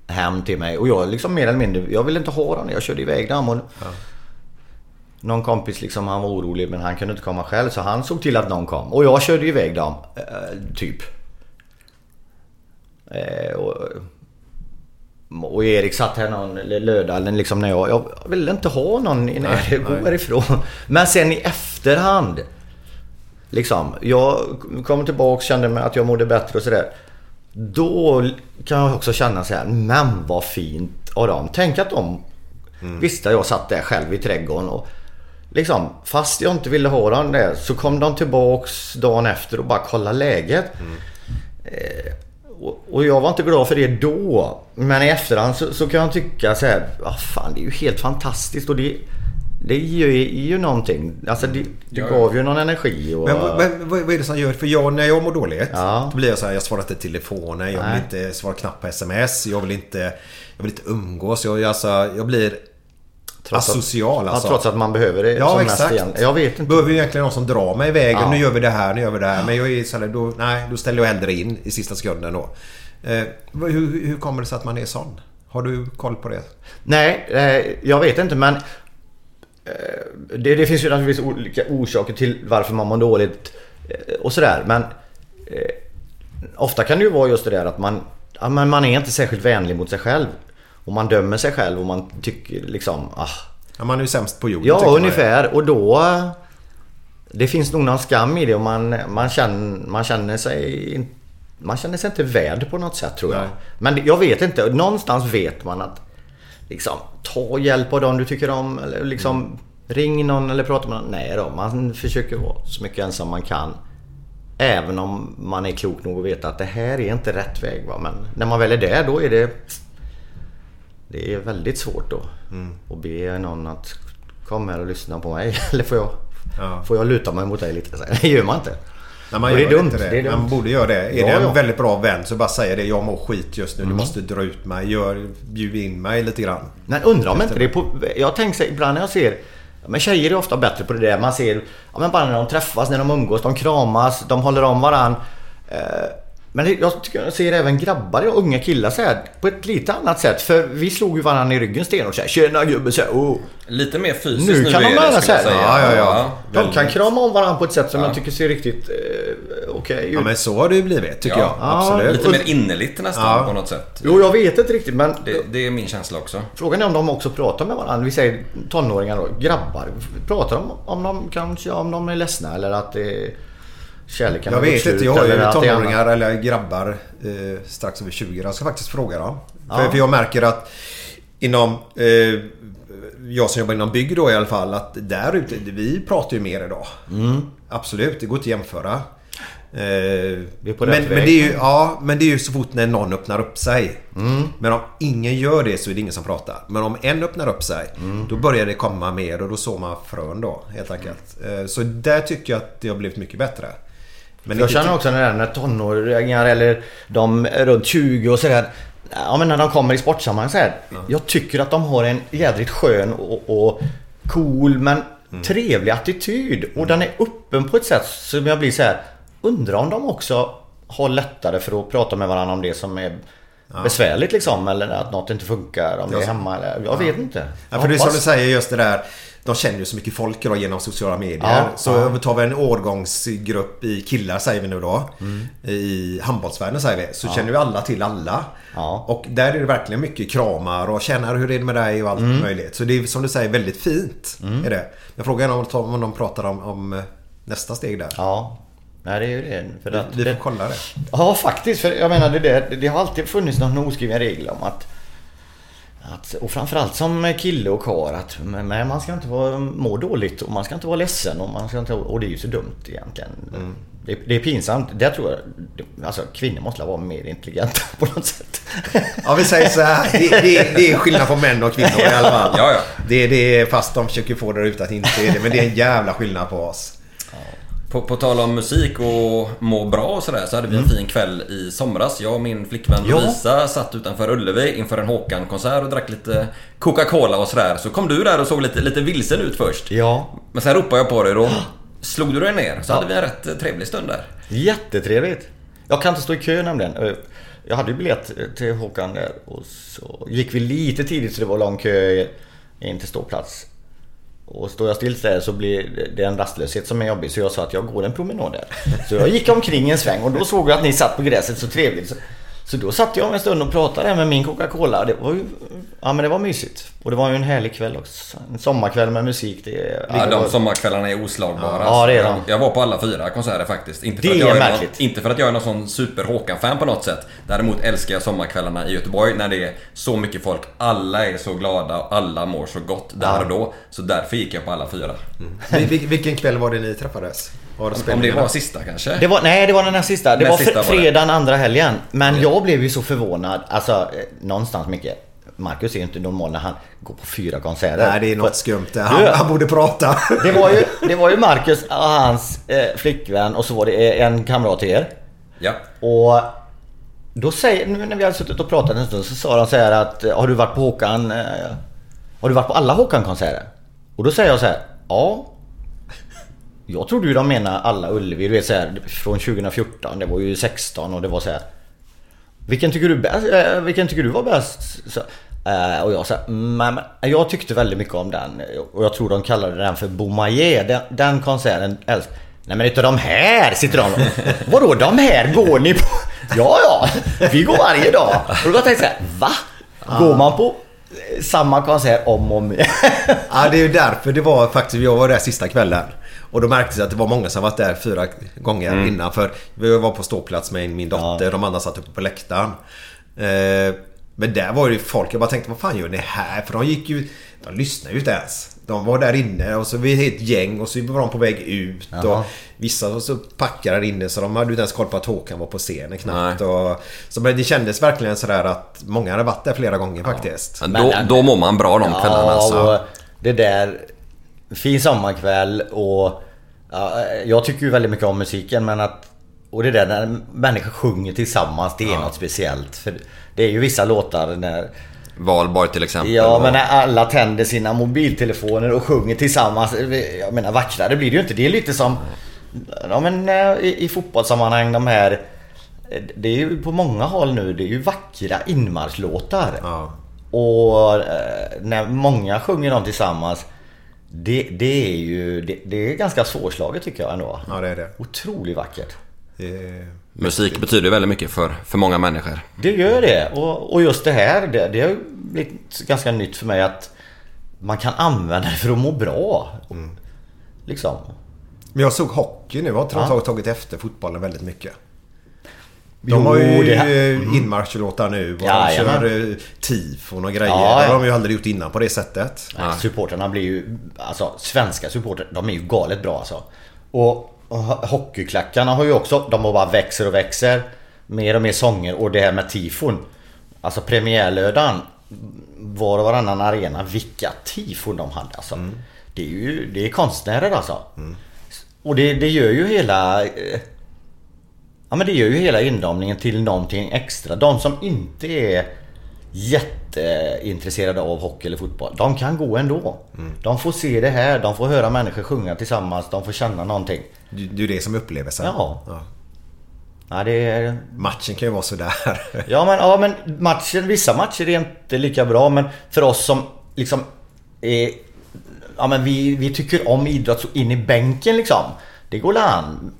[SPEAKER 2] hem till mig och jag liksom mer eller mindre, jag ville inte ha dem. Jag körde iväg dem och någon kompis liksom, han var orolig men han kunde inte komma själv så han såg till att någon kom. Och jag körde iväg dem, eh, typ. Eh, och, och Erik satt här någon lördag liksom när jag... Jag ville inte ha någon i närheten, gå härifrån. Men sen i efterhand. Liksom, jag kom tillbaka kände mig att jag mådde bättre och sådär. Då kan jag också känna så här, men vad fint av dem. Tänk att de visste att jag satt där själv i trädgården och liksom, fast jag inte ville ha dem där så kom de tillbaks dagen efter och bara kollade läget. Eh, och, och jag var inte glad för det då. Men i efterhand så, så kan jag tycka så här, ah, fan det är ju helt fantastiskt och det det ger ju, någonting. Alltså det, det gav ju någon energi och...
[SPEAKER 3] Men, men vad, vad är det som gör... För jag, när jag mår dåligt.
[SPEAKER 2] Ja.
[SPEAKER 3] Då blir jag så här, jag svarar inte telefonen. Jag
[SPEAKER 2] Nej.
[SPEAKER 3] vill inte svara knappt på sms. Jag vill inte, jag vill inte umgås. Jag, alltså, jag blir
[SPEAKER 2] Trots att-
[SPEAKER 3] asocial alltså.
[SPEAKER 2] Ja, trots att man behöver det
[SPEAKER 3] Ja
[SPEAKER 2] som
[SPEAKER 3] exakt.
[SPEAKER 2] mest. Jag vet inte.
[SPEAKER 3] Behöver ju egentligen någon som drar mig iväg.
[SPEAKER 2] Ja.
[SPEAKER 3] Nu gör vi det här, nu gör vi det här. Men jag är så här, då, nej, då ställer jag hellre in i sista sekunden då. Eh, hur, hur kommer det sig att man är sån? Har du koll på det?
[SPEAKER 2] Nej, eh, jag vet inte men... Eh, det, det finns ju naturligtvis olika orsaker till varför man mår dåligt eh, och sådär. Men eh, ofta kan det ju vara just det där att man, ja, men man är inte särskilt vänlig mot sig själv. Och man dömer sig själv och man tycker liksom... Ah,
[SPEAKER 3] Ja, man är ju sämst på jorden
[SPEAKER 2] Ja, ungefär. Och då... Det finns nog någon skam i det och man, man, känner, man känner sig... Man känner sig inte värd på något sätt tror jag.
[SPEAKER 3] Nej.
[SPEAKER 2] Men jag vet inte. Någonstans vet man att... Liksom, ta hjälp av dem du tycker om. Eller liksom... Ring någon eller prata med någon. Nej då, man försöker vara så mycket ensam man kan. Även om man är klok nog att veta att det här är inte rätt väg. Va? Men när man väl är där då är det... Det är väldigt svårt då. Att be någon att kom här och lyssna på mig. (laughs) Eller får jag,
[SPEAKER 3] Ja.
[SPEAKER 2] får jag luta mig mot dig lite? (laughs) Så Det gör man inte.
[SPEAKER 3] Nej, man
[SPEAKER 2] Och det är dumt.
[SPEAKER 3] det.
[SPEAKER 2] Det är dumt.
[SPEAKER 3] Man borde göra det. Är
[SPEAKER 2] Ja,
[SPEAKER 3] det en
[SPEAKER 2] ja. Mm.
[SPEAKER 3] väldigt bra vän så bara säga det. Jag mår skit just nu. Du måste dra ut mig. Gör, bjud in mig lite grann.
[SPEAKER 2] Men undrar om inte det är på... Jag tänker ibland när jag ser... Men tjejer är ofta bättre på det där. Man ser... Ja men bara när de träffas, när de umgås, de kramas, de håller om varann. Eh, Men det- jag tycker jag ser även grabbar och unga killar så här på ett lite annat sätt. För vi slog ju varandra i ryggen stenhårt så här. Tjena gubben så här, oh.
[SPEAKER 1] Lite mer fysiskt
[SPEAKER 2] Nu
[SPEAKER 1] nu,
[SPEAKER 2] kan
[SPEAKER 1] är
[SPEAKER 2] de här.
[SPEAKER 1] säga.
[SPEAKER 3] Ja, ja, ja.
[SPEAKER 2] De kan krama om varandra på ett sätt som
[SPEAKER 1] Ja.
[SPEAKER 2] jag tycker ser riktigt eh, okej ut.
[SPEAKER 3] Ja men så har det ju blivit tycker
[SPEAKER 1] Ja.
[SPEAKER 3] jag.
[SPEAKER 2] Ja,
[SPEAKER 3] Absolut.
[SPEAKER 1] Lite mer innerligt nästan
[SPEAKER 3] Ja.
[SPEAKER 1] på något sätt.
[SPEAKER 2] Jo, jag vet inte riktigt men
[SPEAKER 1] Det, det är min känsla också.
[SPEAKER 2] frågan är om de också pratar med varandra. Vi säger tonåringar då, grabbar. Pratar de om de kanske om de är ledsna eller att det kärleken
[SPEAKER 3] Jag vet inte, jag har ju tonåringar eller grabbar eh, strax över 20. Jag ska faktiskt fråga dem.
[SPEAKER 2] Ja.
[SPEAKER 3] För, för jag märker att inom... Eh, jag som jobbar inom bygg då i alla fall. Att där ute, vi pratar ju mer idag.
[SPEAKER 2] Mm.
[SPEAKER 3] Absolut, det går inte att jämföra. Eh,
[SPEAKER 2] Vi är på
[SPEAKER 3] men,
[SPEAKER 2] rätt
[SPEAKER 3] men,
[SPEAKER 2] väg.
[SPEAKER 3] det är ju, ja, men det är ju så fort när någon öppnar upp sig.
[SPEAKER 2] Mm.
[SPEAKER 3] Men om ingen gör det så är det ingen som pratar. Men om en öppnar upp sig
[SPEAKER 2] Mm.
[SPEAKER 3] då börjar det komma mer och då sår man frön då helt enkelt. Eh, så där tycker jag att det har blivit mycket bättre. Men
[SPEAKER 2] jag känner
[SPEAKER 3] ty-
[SPEAKER 2] också när, när tonåringar eller de runt 20 och sådär. Ja men när de kommer i sportsammanhang så här. Jag tycker att de har en jädrigt skön och, och cool men
[SPEAKER 3] Mm.
[SPEAKER 2] trevlig attityd. Och den är öppen på ett sätt som jag blir så här. Undrar om de också har lättare för att prata med varandra om det som är besvärligt liksom. Eller att något inte funkar om det är hemma eller jag vet inte.
[SPEAKER 3] Ja, för det är som du säger just det där. De känner ju så mycket folk idag genom sociala medier.
[SPEAKER 2] Ja,
[SPEAKER 3] så
[SPEAKER 2] ja.
[SPEAKER 3] tar vi en årgångsgrupp i killar säger vi nu då.
[SPEAKER 2] Mm.
[SPEAKER 3] I handbollsvärlden säger vi. Så känner ju alla till alla.
[SPEAKER 2] Ja.
[SPEAKER 3] Och där är det verkligen mycket kramar och känner hur är det med dig och allt
[SPEAKER 2] Mm.
[SPEAKER 3] möjligt. Så det är som du säger väldigt fint. Är det. Men frågan är om, de pratar om, om eh, nästa steg där.
[SPEAKER 2] Ja. Nej det är ju det. För att
[SPEAKER 3] Vi får kolla det.
[SPEAKER 2] Ja faktiskt, för jag menar det, där, det har alltid funnits någon oskriven regel om att, att och framförallt som kille och karl att men man ska inte vara, må dåligt och man ska inte vara ledsen och man ska inte och det är ju så dumt egentligen. Det, det är pinsamt. Det tror jag, alltså kvinnor måste vara mer intelligenta (laughs) på något sätt.
[SPEAKER 3] Ja vi säger så här. Det, det, det är skillnad på män och kvinnor i alla fall.
[SPEAKER 1] Ja, ja.
[SPEAKER 3] Det, det är fast de försöker få det ut att inte är det. Men det är en jävla skillnad på oss.
[SPEAKER 1] På, på tal om musik och må bra och sådär så hade vi en fin kväll i somras. Jag och min flickvän
[SPEAKER 2] Mm. Ja.
[SPEAKER 1] Lovisa satt utanför Ullevi inför en Håkan-konsert och drack lite Coca-Cola och sådär. Så kom du där och såg lite, lite vilsen ut först.
[SPEAKER 2] Ja.
[SPEAKER 1] Men sen ropade jag på dig då. Slog du dig ner så hade vi en rätt eh, trevlig stund där.
[SPEAKER 2] Jättetrevligt. Jag kan inte stå i kö nämligen. Eh, Jag hade ju biljett till Håkan där och så gick vi lite tidigt så det var lång kö in till ståplats. Och står jag still där så blir det en rastlöshet som är jobbig så jag sa att jag går en promenad där. Så jag gick omkring en sväng och då såg jag att ni satt på gräset så trevligt. Så, så då satt jag en stund och pratade med min Coca-Cola. Det var ju, ja men det var mysigt. Och det var ju en härlig kväll också. En sommarkväll med musik. Det,
[SPEAKER 1] Ja, de
[SPEAKER 2] var-
[SPEAKER 1] sommarkvällarna är oslagbara.
[SPEAKER 2] Ja, det är
[SPEAKER 1] jag,
[SPEAKER 2] de.
[SPEAKER 1] jag var på alla fyra konserter faktiskt. Inte för,
[SPEAKER 2] Det
[SPEAKER 1] att jag
[SPEAKER 2] är
[SPEAKER 1] är någon,
[SPEAKER 2] märkligt.
[SPEAKER 1] inte för att jag är någon sån super Håkan-fan på något sätt. Däremot älskar jag sommarkvällarna i Göteborg när det är så mycket folk. Alla är så glada och alla mår så gott där
[SPEAKER 2] Ja.
[SPEAKER 1] och då. Så därför gick jag på alla fyra.
[SPEAKER 3] Vil- vil- Vilken kväll var det ni träffades? Var det
[SPEAKER 1] Om det var sista kanske?
[SPEAKER 2] Det var, nej, det var den här sista. Det
[SPEAKER 1] Den
[SPEAKER 2] var,
[SPEAKER 1] sista
[SPEAKER 2] fredagen andra helgen. Men jag blev ju så förvånad. Alltså, eh, någonstans mycket. Marcus är ju inte normal när han går på fyra konserter.
[SPEAKER 3] Nej, det är något skumt där. Han, han borde prata.
[SPEAKER 2] Det var ju, det var ju Marcus och hans eh, flickvän och så var det en kamrat till er.
[SPEAKER 1] Ja.
[SPEAKER 2] Och då säger, nu när vi hade suttit och pratat en stund så sa de så här att eh, Har du varit på Håkan? Eh, har du varit på alla Håkan-konserter? Och då säger jag så här, ja. Jag trodde ju de menade alla Ullevi, du vet så här, från 2014, det var ju 16 och det var så här. Vilken tycker du, bäst, eh, vilken tycker du var bäst? Så, eh, och jag sa, men jag tyckte väldigt mycket om den. Och jag tror de kallade den för Beaumarchais. Den, den konserten älsk. Nej men inte de här sitter de (laughs) Vadå de här går ni på? Ja ja, vi går varje dag. Och då tänkte jag så här, va? Går man på eh, samma konsert om och om igen? (laughs)
[SPEAKER 3] Ja, det är ju därför det var faktiskt, jag var där sista kvällen. Och då märktes att det var många som varit där fyra gånger
[SPEAKER 2] Mm.
[SPEAKER 3] innan. För vi var på ståplats med min dotter, de andra satt uppe på läktaren. Eh, men där var ju folk, jag bara tänkte vad fan gör ni här? För de gick ju, de lyssnade ju inte ens. De var där inne och så vi är ett gäng och så var de på väg ut.
[SPEAKER 2] Jaha.
[SPEAKER 3] Och vissa så packade där inne så de hade ju inte ens koll på att Håkan var på scenen knappt. Och, så men det kändes verkligen sådär att många hade varit där flera gånger faktiskt.
[SPEAKER 1] Men då, då mår man bra de kvällarna alltså.
[SPEAKER 2] och det där... Fin sommarkväll och... Ja, jag tycker ju väldigt mycket om musiken men att... Och det där när människor sjunger tillsammans, det är något speciellt. För det är ju vissa låtar när...
[SPEAKER 1] Valborg till exempel.
[SPEAKER 2] Ja men när alla tänder sina mobiltelefoner och sjunger tillsammans. Jag menar vackrare blir det ju inte. Det är lite som... Ja men eh, i, i fotbollssammanhang de här... Det är ju på många håll nu, det är ju vackra inmarschlåtar.
[SPEAKER 3] Ja.
[SPEAKER 2] Och eh, när många sjunger dem tillsammans. Det, det är ju det, det är ganska svårslaget tycker jag ändå.
[SPEAKER 3] Ja, det är det.
[SPEAKER 2] Otroligt vackert.
[SPEAKER 3] Det är...
[SPEAKER 1] Musik betyder väldigt mycket för, för många människor.
[SPEAKER 2] Det gör det. Och, och just det här, det, det har blivit ganska nytt för mig att man kan använda det för att må bra. Liksom.
[SPEAKER 3] Men jag såg hockey nu. Har inte de
[SPEAKER 2] Ja.
[SPEAKER 3] tagit- tagit efter fotbollen väldigt mycket? De
[SPEAKER 2] Jo,
[SPEAKER 3] har ju
[SPEAKER 2] det här-
[SPEAKER 3] inmarschlåtar nu. Och de
[SPEAKER 2] Jajamän.
[SPEAKER 3] kör eh, tifon och grejer.
[SPEAKER 2] Ja,
[SPEAKER 3] Det
[SPEAKER 2] ja.
[SPEAKER 3] har de ju aldrig gjort innan på det sättet.
[SPEAKER 2] Nej, Supporterna blir ju, alltså svenska supporter, de är ju galet bra alltså. Och och ho- hockeyklackarna har ju också, de bara växer och växer. Mer och mer sånger och det här med tifon. Alltså premiärlördagen, var och varannan arena, vilka tifon de hade alltså. Det är ju, det är konstnärer alltså. Och det, det gör ju hela... Ja men det gör ju hela inramningen till någonting extra. De som inte är jätteintresserade av hockey eller fotboll. De kan gå ändå. De får se det här, de får höra människor sjunga tillsammans, de får känna någonting.
[SPEAKER 3] Det är det som är upplevelsen.
[SPEAKER 2] Ja. Ja, det är...
[SPEAKER 3] Matchen kan ju vara sådär. (laughs)
[SPEAKER 2] Ja men, ja men matchen, vissa matcher är inte lika bra men för oss som liksom är... Ja men vi, vi tycker om idrott så in i bänken liksom. Det går an.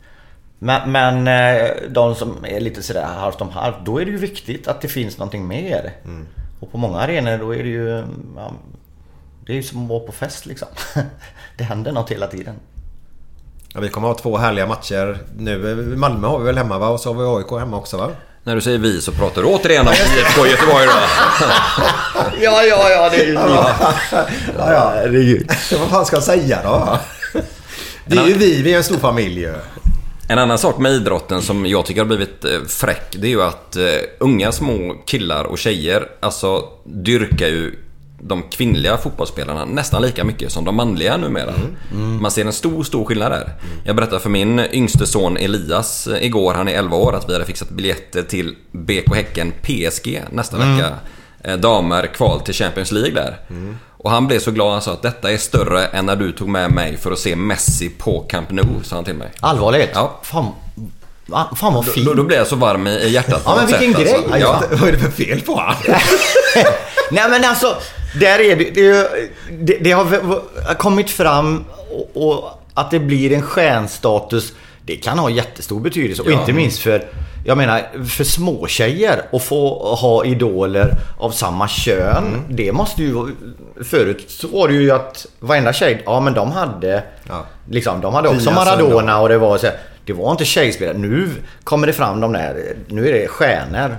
[SPEAKER 2] Men, men eh, de som är lite sådär halvt om halvt, då är det ju viktigt att det finns någonting mer. Och på många arenor då är det ju... Ja, det är ju som att vara på fest liksom. (laughs) det händer något hela tiden.
[SPEAKER 3] Ja, vi kommer ha två härliga matcher nu. Malmö har vi väl hemma va? Och så har vi AIK hemma också va?
[SPEAKER 1] När du säger vi så pratar du återigen om IFK Göteborg då. (laughs)
[SPEAKER 2] Ja, ja, ja, det är ju...
[SPEAKER 3] Ja, ja.
[SPEAKER 2] Herregud. (laughs)
[SPEAKER 3] Vad fan ska jag säga då? Det är ju vi, vi är en stor familj ju.
[SPEAKER 1] En annan sak med idrotten som jag tycker har blivit eh, fräck, det är ju att eh, unga små killar och tjejer alltså dyrkar ju de kvinnliga fotbollsspelarna nästan lika mycket som de manliga numera. Man ser en stor, stor skillnad där. Jag berättade för min yngste son Elias eh, igår, han är 11 år, att vi hade fixat biljetter till BK Häcken PSG nästa vecka. Eh, Damer kval till Champions League där. Och han blev så glad han sa att detta är större än när du tog med mig för att se Messi på Camp Nou, sa han till mig.
[SPEAKER 2] Allvarligt?
[SPEAKER 1] Ja.
[SPEAKER 2] Fan, va- fan vad fint.
[SPEAKER 1] Då, då blev jag så varm i, hjärtat
[SPEAKER 2] Ja, men vilken
[SPEAKER 1] sätt,
[SPEAKER 2] grej.
[SPEAKER 1] Alltså. Ja. (laughs)
[SPEAKER 3] Vad är det för fel på han? (laughs)
[SPEAKER 2] Nej men alltså, där är det, det, det, har kommit fram och, och att det blir en stjärnstatus. Det kan ha jättestor betydelse och inte minst för jag menar för småtjejer att få ha idoler av samma kön. Det måste ju... Förut så var det ju att varenda tjej, ja men de hade...
[SPEAKER 3] Ja.
[SPEAKER 2] Liksom, de hade också Maradona och det var så här, Det var inte tjejspelare. Nu kommer det fram de där... Nu är det stjärnor.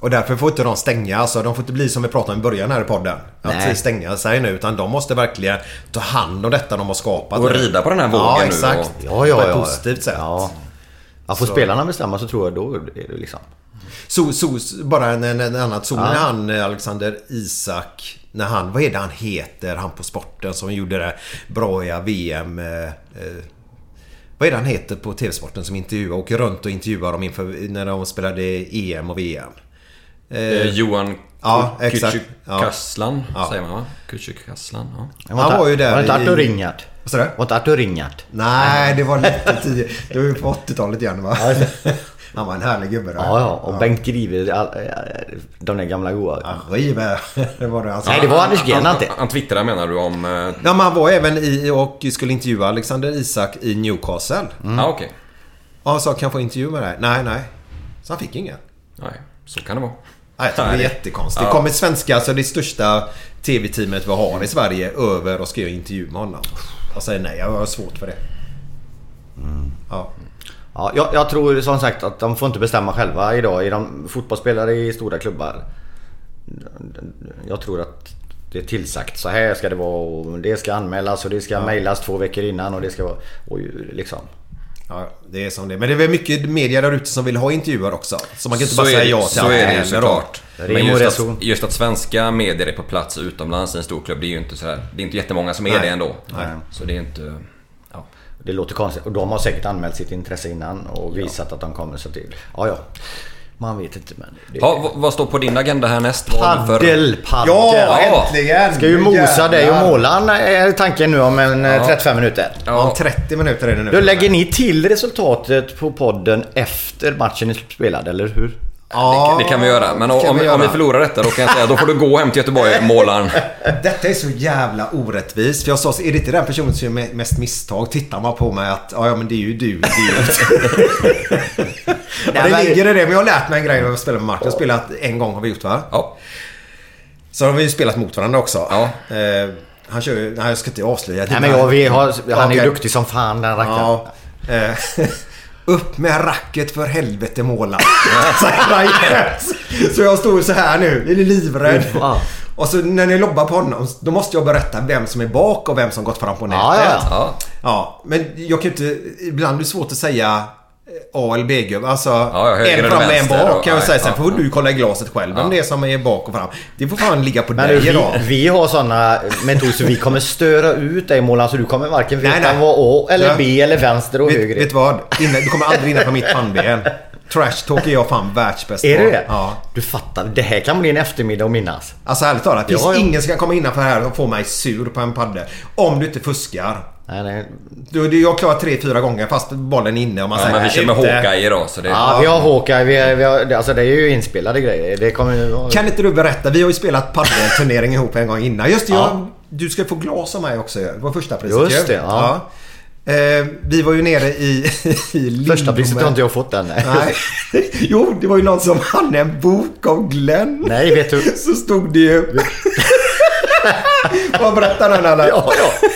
[SPEAKER 3] Och därför får inte de stänga. Alltså, de får inte bli som vi pratade om i början här i podden.
[SPEAKER 2] Nej.
[SPEAKER 3] Att stänga sig nu. Utan de måste verkligen ta hand om detta de har skapat.
[SPEAKER 1] Och rida på den här vågen
[SPEAKER 3] ja,
[SPEAKER 1] nu
[SPEAKER 3] exakt.
[SPEAKER 1] och-
[SPEAKER 2] Ja, ja,
[SPEAKER 3] På ett
[SPEAKER 2] ja.
[SPEAKER 3] positivt sätt.
[SPEAKER 2] Ja. Ja, får spelarna bestämma så tror jag då är det liksom...
[SPEAKER 3] Så, så, bara en, en, en annat. Såg
[SPEAKER 2] Ja.
[SPEAKER 3] han eh, Alexander Isak? När han, vad är det han heter? Han på sporten som gjorde det broiga VM. Eh, eh, vad är det han heter på TV-sporten som intervjuar? Åker runt och intervjuar dem inför när de spelade EM och VM.
[SPEAKER 1] Eh, Johan
[SPEAKER 3] Ja.
[SPEAKER 1] Kücükaslan
[SPEAKER 3] Ja.
[SPEAKER 1] säger man va? Kücükaslan, ja.
[SPEAKER 3] Han var ju där
[SPEAKER 2] Var det inte
[SPEAKER 3] i-
[SPEAKER 2] Artur Ringart?
[SPEAKER 3] Vad sa du?
[SPEAKER 2] Var inte Artur Ringart?
[SPEAKER 3] Nej, det var (laughs) lite tidigare. Det var ju på 80-talet igen va?
[SPEAKER 2] Ja, (laughs)
[SPEAKER 3] Han var en härlig gubbe där.
[SPEAKER 2] Ja, ja. Och Bengt Grive, de där gamla goa.
[SPEAKER 3] Ja, Rive. (laughs) Det var det alltså.
[SPEAKER 2] Nej, det var Anders Gernandt
[SPEAKER 1] Han, han twittrade menar du om... eh,
[SPEAKER 3] Ja, men han var även i och skulle intervjua Alexander Isak i Newcastle.
[SPEAKER 1] Ja, okej.
[SPEAKER 3] Och han sa kan jag få intervju med dig? Nej, nej. Så han fick ingen.
[SPEAKER 1] Nej, så kan det vara.
[SPEAKER 3] Nej, det är jättekonstigt.
[SPEAKER 1] Ja.
[SPEAKER 3] Det kom ett svenska, alltså det största TV-teamet vi har i Sverige över och ska göra intervju med honom. Jag säger nej, jag har svårt för det. Ja.
[SPEAKER 2] Ja, jag, jag tror som sagt att de får inte bestämma själva idag. Är de fotbollsspelare i stora klubbar? Jag tror att det är tillsagt. Så här ska det vara och det ska anmälas och det ska mejlas två veckor innan och det ska vara... Och liksom.
[SPEAKER 3] Ja, det är som det Men det är väl mycket media där ute som vill ha intervjuer också. Så man kan inte
[SPEAKER 1] Så
[SPEAKER 3] bara säga
[SPEAKER 1] det-
[SPEAKER 3] ja till
[SPEAKER 1] Så
[SPEAKER 3] allt
[SPEAKER 1] är det ju såklart. Men just att, just att svenska medier är på plats utomlands i en stor klubb, det är ju inte sådär... Det är inte jättemånga som är
[SPEAKER 3] Nej.
[SPEAKER 1] det ändå.
[SPEAKER 2] Nej.
[SPEAKER 1] Så det är inte... Ja.
[SPEAKER 2] Det låter konstigt. Och de har säkert anmält sitt intresse innan och visat att de kommer. Så till. Ja, ja. Man vet inte men... Det...
[SPEAKER 1] Ja, vad- vad står på din agenda härnäst?
[SPEAKER 2] Paddel, paddel.
[SPEAKER 3] Ja, äntligen!
[SPEAKER 2] Ska ju mosa dig och målaren är tanken nu om en eh, 35 minuter.
[SPEAKER 3] Om 30 minuter är det nu.
[SPEAKER 2] Då lägger ni till resultatet på podden efter matchen är spelad, eller hur?
[SPEAKER 3] Ja,
[SPEAKER 1] Det kan vi göra. Men om,
[SPEAKER 3] vi
[SPEAKER 1] om vi
[SPEAKER 3] göra.
[SPEAKER 1] förlorar detta då kan jag säga då får du gå hem till Göteborg, målaren. (laughs)
[SPEAKER 3] Detta är så jävla orättvist. För jag sa, så, är det inte den personen som gör mest misstag? Tittar man på mig att, ja men det är ju du. Det är ju... (laughs) det
[SPEAKER 2] men-
[SPEAKER 3] ligger i det. Men jag har lärt mig en grej när jag spelar med Martin. Jag har spelat en gång har vi gjort va?
[SPEAKER 1] Ja.
[SPEAKER 3] Så har vi ju spelat mot varandra också.
[SPEAKER 1] Ja.
[SPEAKER 3] Eh, han kör ju, nej jag ska inte avslöja.
[SPEAKER 2] Nej men jag, vi har, han är ju
[SPEAKER 3] Okej.
[SPEAKER 2] duktig som fan den rackaren.
[SPEAKER 3] Ja. (laughs) Upp med racket för helvete måla. (laughs) Så jag stod så här nu, är livrädd.
[SPEAKER 2] Ja.
[SPEAKER 3] Och så när ni lobbar på honom, då måste jag berätta vem som är bak och vem som gått fram på nätet.
[SPEAKER 2] Ja, ja,
[SPEAKER 1] Ja.
[SPEAKER 3] Ja, men jag kan ju inte... Ibland är det svårt att säga A eller B-gubbe. Alltså
[SPEAKER 1] ja,
[SPEAKER 3] en fram och en bak kan jag
[SPEAKER 1] ja,
[SPEAKER 3] säga. Sen får du kolla i glaset själv
[SPEAKER 1] Ja.
[SPEAKER 3] det är som är bak och fram. Det får fan ligga på
[SPEAKER 2] Men
[SPEAKER 3] dig idag.
[SPEAKER 2] vi, vi har sådana metoder så vi kommer störa ut dig målaren så du kommer varken veta
[SPEAKER 3] Nej, nej.
[SPEAKER 2] vad A eller
[SPEAKER 3] Ja.
[SPEAKER 2] B eller vänster och
[SPEAKER 3] Vet,
[SPEAKER 2] höger är.
[SPEAKER 3] vet du vad? Inne, du kommer aldrig vinna på mitt pannben. Trash talk är jag fan världsbäst
[SPEAKER 2] Är
[SPEAKER 3] på.
[SPEAKER 2] du det?
[SPEAKER 3] Ja.
[SPEAKER 2] Du fattar, det här kan bli en eftermiddag att minnas.
[SPEAKER 3] Alltså ärligt talat,
[SPEAKER 2] Ja, ja.
[SPEAKER 3] ingen som kan komma innanför här och få mig sur på en padde. Om du inte fuskar.
[SPEAKER 2] Nej, nej.
[SPEAKER 3] Du, du, jag klarar tre, fyra gånger fast bollen är inne och man
[SPEAKER 1] Ja,
[SPEAKER 3] säger
[SPEAKER 1] men vi kör med
[SPEAKER 3] ute.
[SPEAKER 1] Hawkeye idag så det...
[SPEAKER 2] Ja, vi har Hawkeye, vi, har- vi har, alltså det är ju inspelade grejer. Det kommer ju...
[SPEAKER 3] Kan inte du berätta? Vi har ju spelat paddelturnering ihop en gång innan. Just det,
[SPEAKER 2] Ja.
[SPEAKER 3] jag, du ska få glas av mig också. Det var första priset
[SPEAKER 2] Just
[SPEAKER 3] ju.
[SPEAKER 2] det, ja.
[SPEAKER 3] Eh, vi var ju nere i, i Lindome.
[SPEAKER 2] Första priset har inte jag fått än. Nej.
[SPEAKER 3] Nej. (laughs) Jo, det var ju någon som hade en bok av Glenn.
[SPEAKER 2] Nej, vet du.
[SPEAKER 3] Så stod det ju... (laughs) Vad berättar den eller?
[SPEAKER 2] Ja, ja.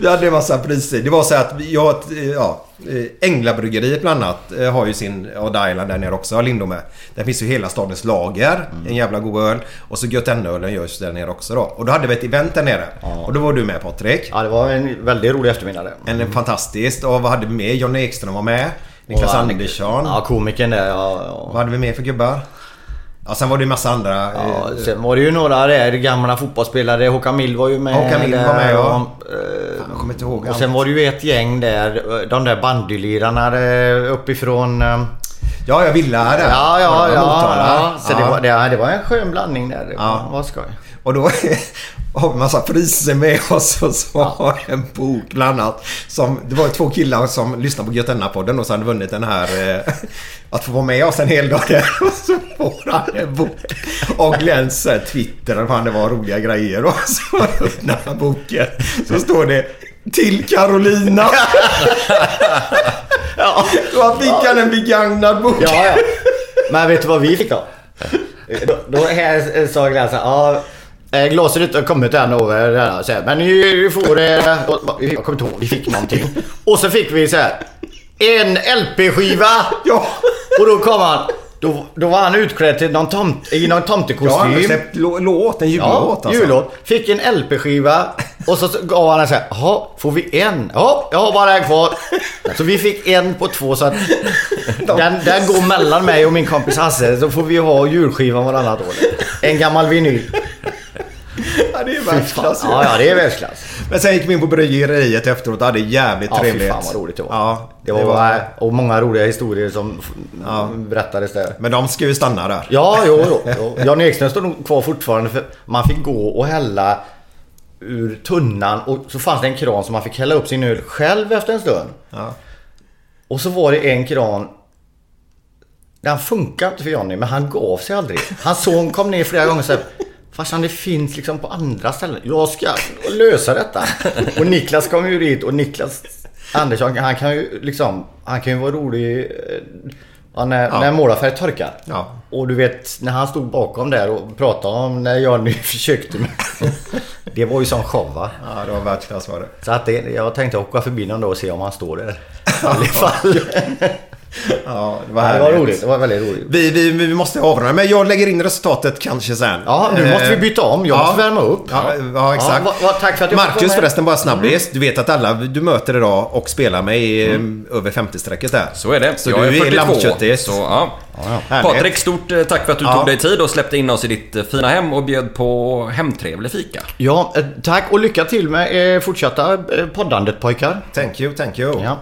[SPEAKER 3] Vi hade en massa priser. Det var så att jag, ja, eh, Änglabryggeriet bland annat eh, har ju sin Odd Island där nere också, Lindome. Där finns ju hela stadens lager. En jävla god öl. Och så Götene-ölen görs där nere också då. Och då hade vi ett event där nere. Och då var du med Patrik.
[SPEAKER 2] ja, det var en väldigt rolig eftermiddag det.
[SPEAKER 3] En fantastiskt. Och vad hade vi med? Johnny Ekström var med. Niklas
[SPEAKER 2] Och
[SPEAKER 3] Andersson.
[SPEAKER 2] Ja, komikern där. Ja,
[SPEAKER 3] Vad
[SPEAKER 2] ja.
[SPEAKER 3] hade vi med för gubbar? Ja, sen var det ju massa andra.
[SPEAKER 2] Ja,
[SPEAKER 3] eh,
[SPEAKER 2] sen var det ju några där gamla fotbollsspelare. Håkan Mild var ju med.
[SPEAKER 3] Håkan Mild var med, ja.
[SPEAKER 2] och, eh,
[SPEAKER 3] jag kommer inte ihåg
[SPEAKER 2] Och
[SPEAKER 3] allt.
[SPEAKER 2] sen var det ju ett gäng där. De där bandylirarna eh, uppifrån... eh,
[SPEAKER 3] Ja, jag ville där.
[SPEAKER 2] Ja, ja, ja. Ja. Så Det, var, det, det var en skön blandning där. Det var,
[SPEAKER 3] Ja.
[SPEAKER 2] var skoj.
[SPEAKER 3] Och då (laughs) har vi massa priser med (laughs) oss och så har en bok bland annat. Som, det var två killar som lyssnade på Götena-podden och så hade vunnit den här eh, att få vara med oss en hel dag där. (laughs) Och så får han en bok. Och Glenns Twitter, och fan det var roliga grejer. Och så öppnar han boken. Så står det till Carolina. (laughs)
[SPEAKER 2] Ja.
[SPEAKER 3] Då fick han en begagnad bok.
[SPEAKER 2] Ja, ja. Men vet du vad vi fick då? Då, då här sa Glenn så här, ja, glaset har kommit än över så här, men ni får... eh, Jag kommer inte ihåg, vi fick någonting. Och så fick vi så här en LP-skiva.
[SPEAKER 3] Ja.
[SPEAKER 2] Och då kom han. Då, då var han utklädd till någon tomt, i någon
[SPEAKER 3] Ja,
[SPEAKER 2] tomtekostym.
[SPEAKER 3] släppt lå- låt, en jullåt
[SPEAKER 2] Ja,
[SPEAKER 3] alltså.
[SPEAKER 2] jullåt. Fick en LP-skiva och så så gav han en så här, jaha, får vi en? Ja, jag har bara en kvar. Så vi fick en på två så att den, den går mellan mig och min kompis Hasse. Så får vi ha julskivan varannat år. En gammal vinyl. (laughs)
[SPEAKER 3] Ja, det är världsklass ju.
[SPEAKER 2] Ja, ja, det är världsklass.
[SPEAKER 3] Men sen gick vi in på bryggeriet efteråt och hade jävligt
[SPEAKER 2] Ja,
[SPEAKER 3] trevligt.
[SPEAKER 2] fan vad roligt det var.
[SPEAKER 3] Ja,
[SPEAKER 2] det var, och många roliga historier som
[SPEAKER 3] Ja.
[SPEAKER 2] berättades där.
[SPEAKER 3] Men de ska ju stanna där.
[SPEAKER 2] Ja, jo, jo. jo. (laughs) Jan Ekström står nog kvar fortfarande för man fick gå och hälla ur tunnan och så fanns det en kran som man fick hälla upp sin öl själv efter en stund.
[SPEAKER 3] Ja.
[SPEAKER 2] Och så var det en kran Den funkar inte för Johnny men han gav sig aldrig. Hans son kom ner flera gånger och sa Farsan det finns liksom på andra ställen. Jag ska lösa detta. (laughs) Och Niklas kom ju dit och Niklas Andersson han kan ju liksom Han kan ju vara rolig eh, ja, när,
[SPEAKER 3] Ja.
[SPEAKER 2] när målarfärg torkar.
[SPEAKER 3] Ja.
[SPEAKER 2] Och du vet när han stod bakom där och pratade om när Johnny (laughs) försökte med. Det var ju sån show va?
[SPEAKER 3] Ja, det var världsklass var det.
[SPEAKER 2] Så att det, jag tänkte åka förbi någon dag och se om han står där. (laughs) I alla fall.
[SPEAKER 3] Ja, det var,
[SPEAKER 2] Ja, det var roligt. Det var väldigt roligt.
[SPEAKER 3] Vi, vi, vi måste avrunda. Men jag lägger in resultatet kanske sen.
[SPEAKER 2] Ja, nu måste vi
[SPEAKER 3] Eh,
[SPEAKER 2] byta om. Jag måste värma upp.
[SPEAKER 3] Ja, ja exakt.
[SPEAKER 2] Ja, va- va- tack för att jag
[SPEAKER 3] Marcus förresten, bara snabbis. Du vet att alla du möter idag och spelar med är eh, över 50-strecket där.
[SPEAKER 1] Så är det.
[SPEAKER 3] Så
[SPEAKER 1] jag
[SPEAKER 3] du
[SPEAKER 1] är
[SPEAKER 3] är
[SPEAKER 1] 42.
[SPEAKER 3] lammköttis.
[SPEAKER 1] Så, ja. Patrik, stort eh, tack för att du
[SPEAKER 3] Ja.
[SPEAKER 1] tog dig tid och släppte in oss i ditt eh, fina hem och bjöd på hemtrevlig fika.
[SPEAKER 2] Ja, eh, tack och lycka till med fortsatta poddandet pojkar.
[SPEAKER 3] Thank you, thank you.
[SPEAKER 2] Ja.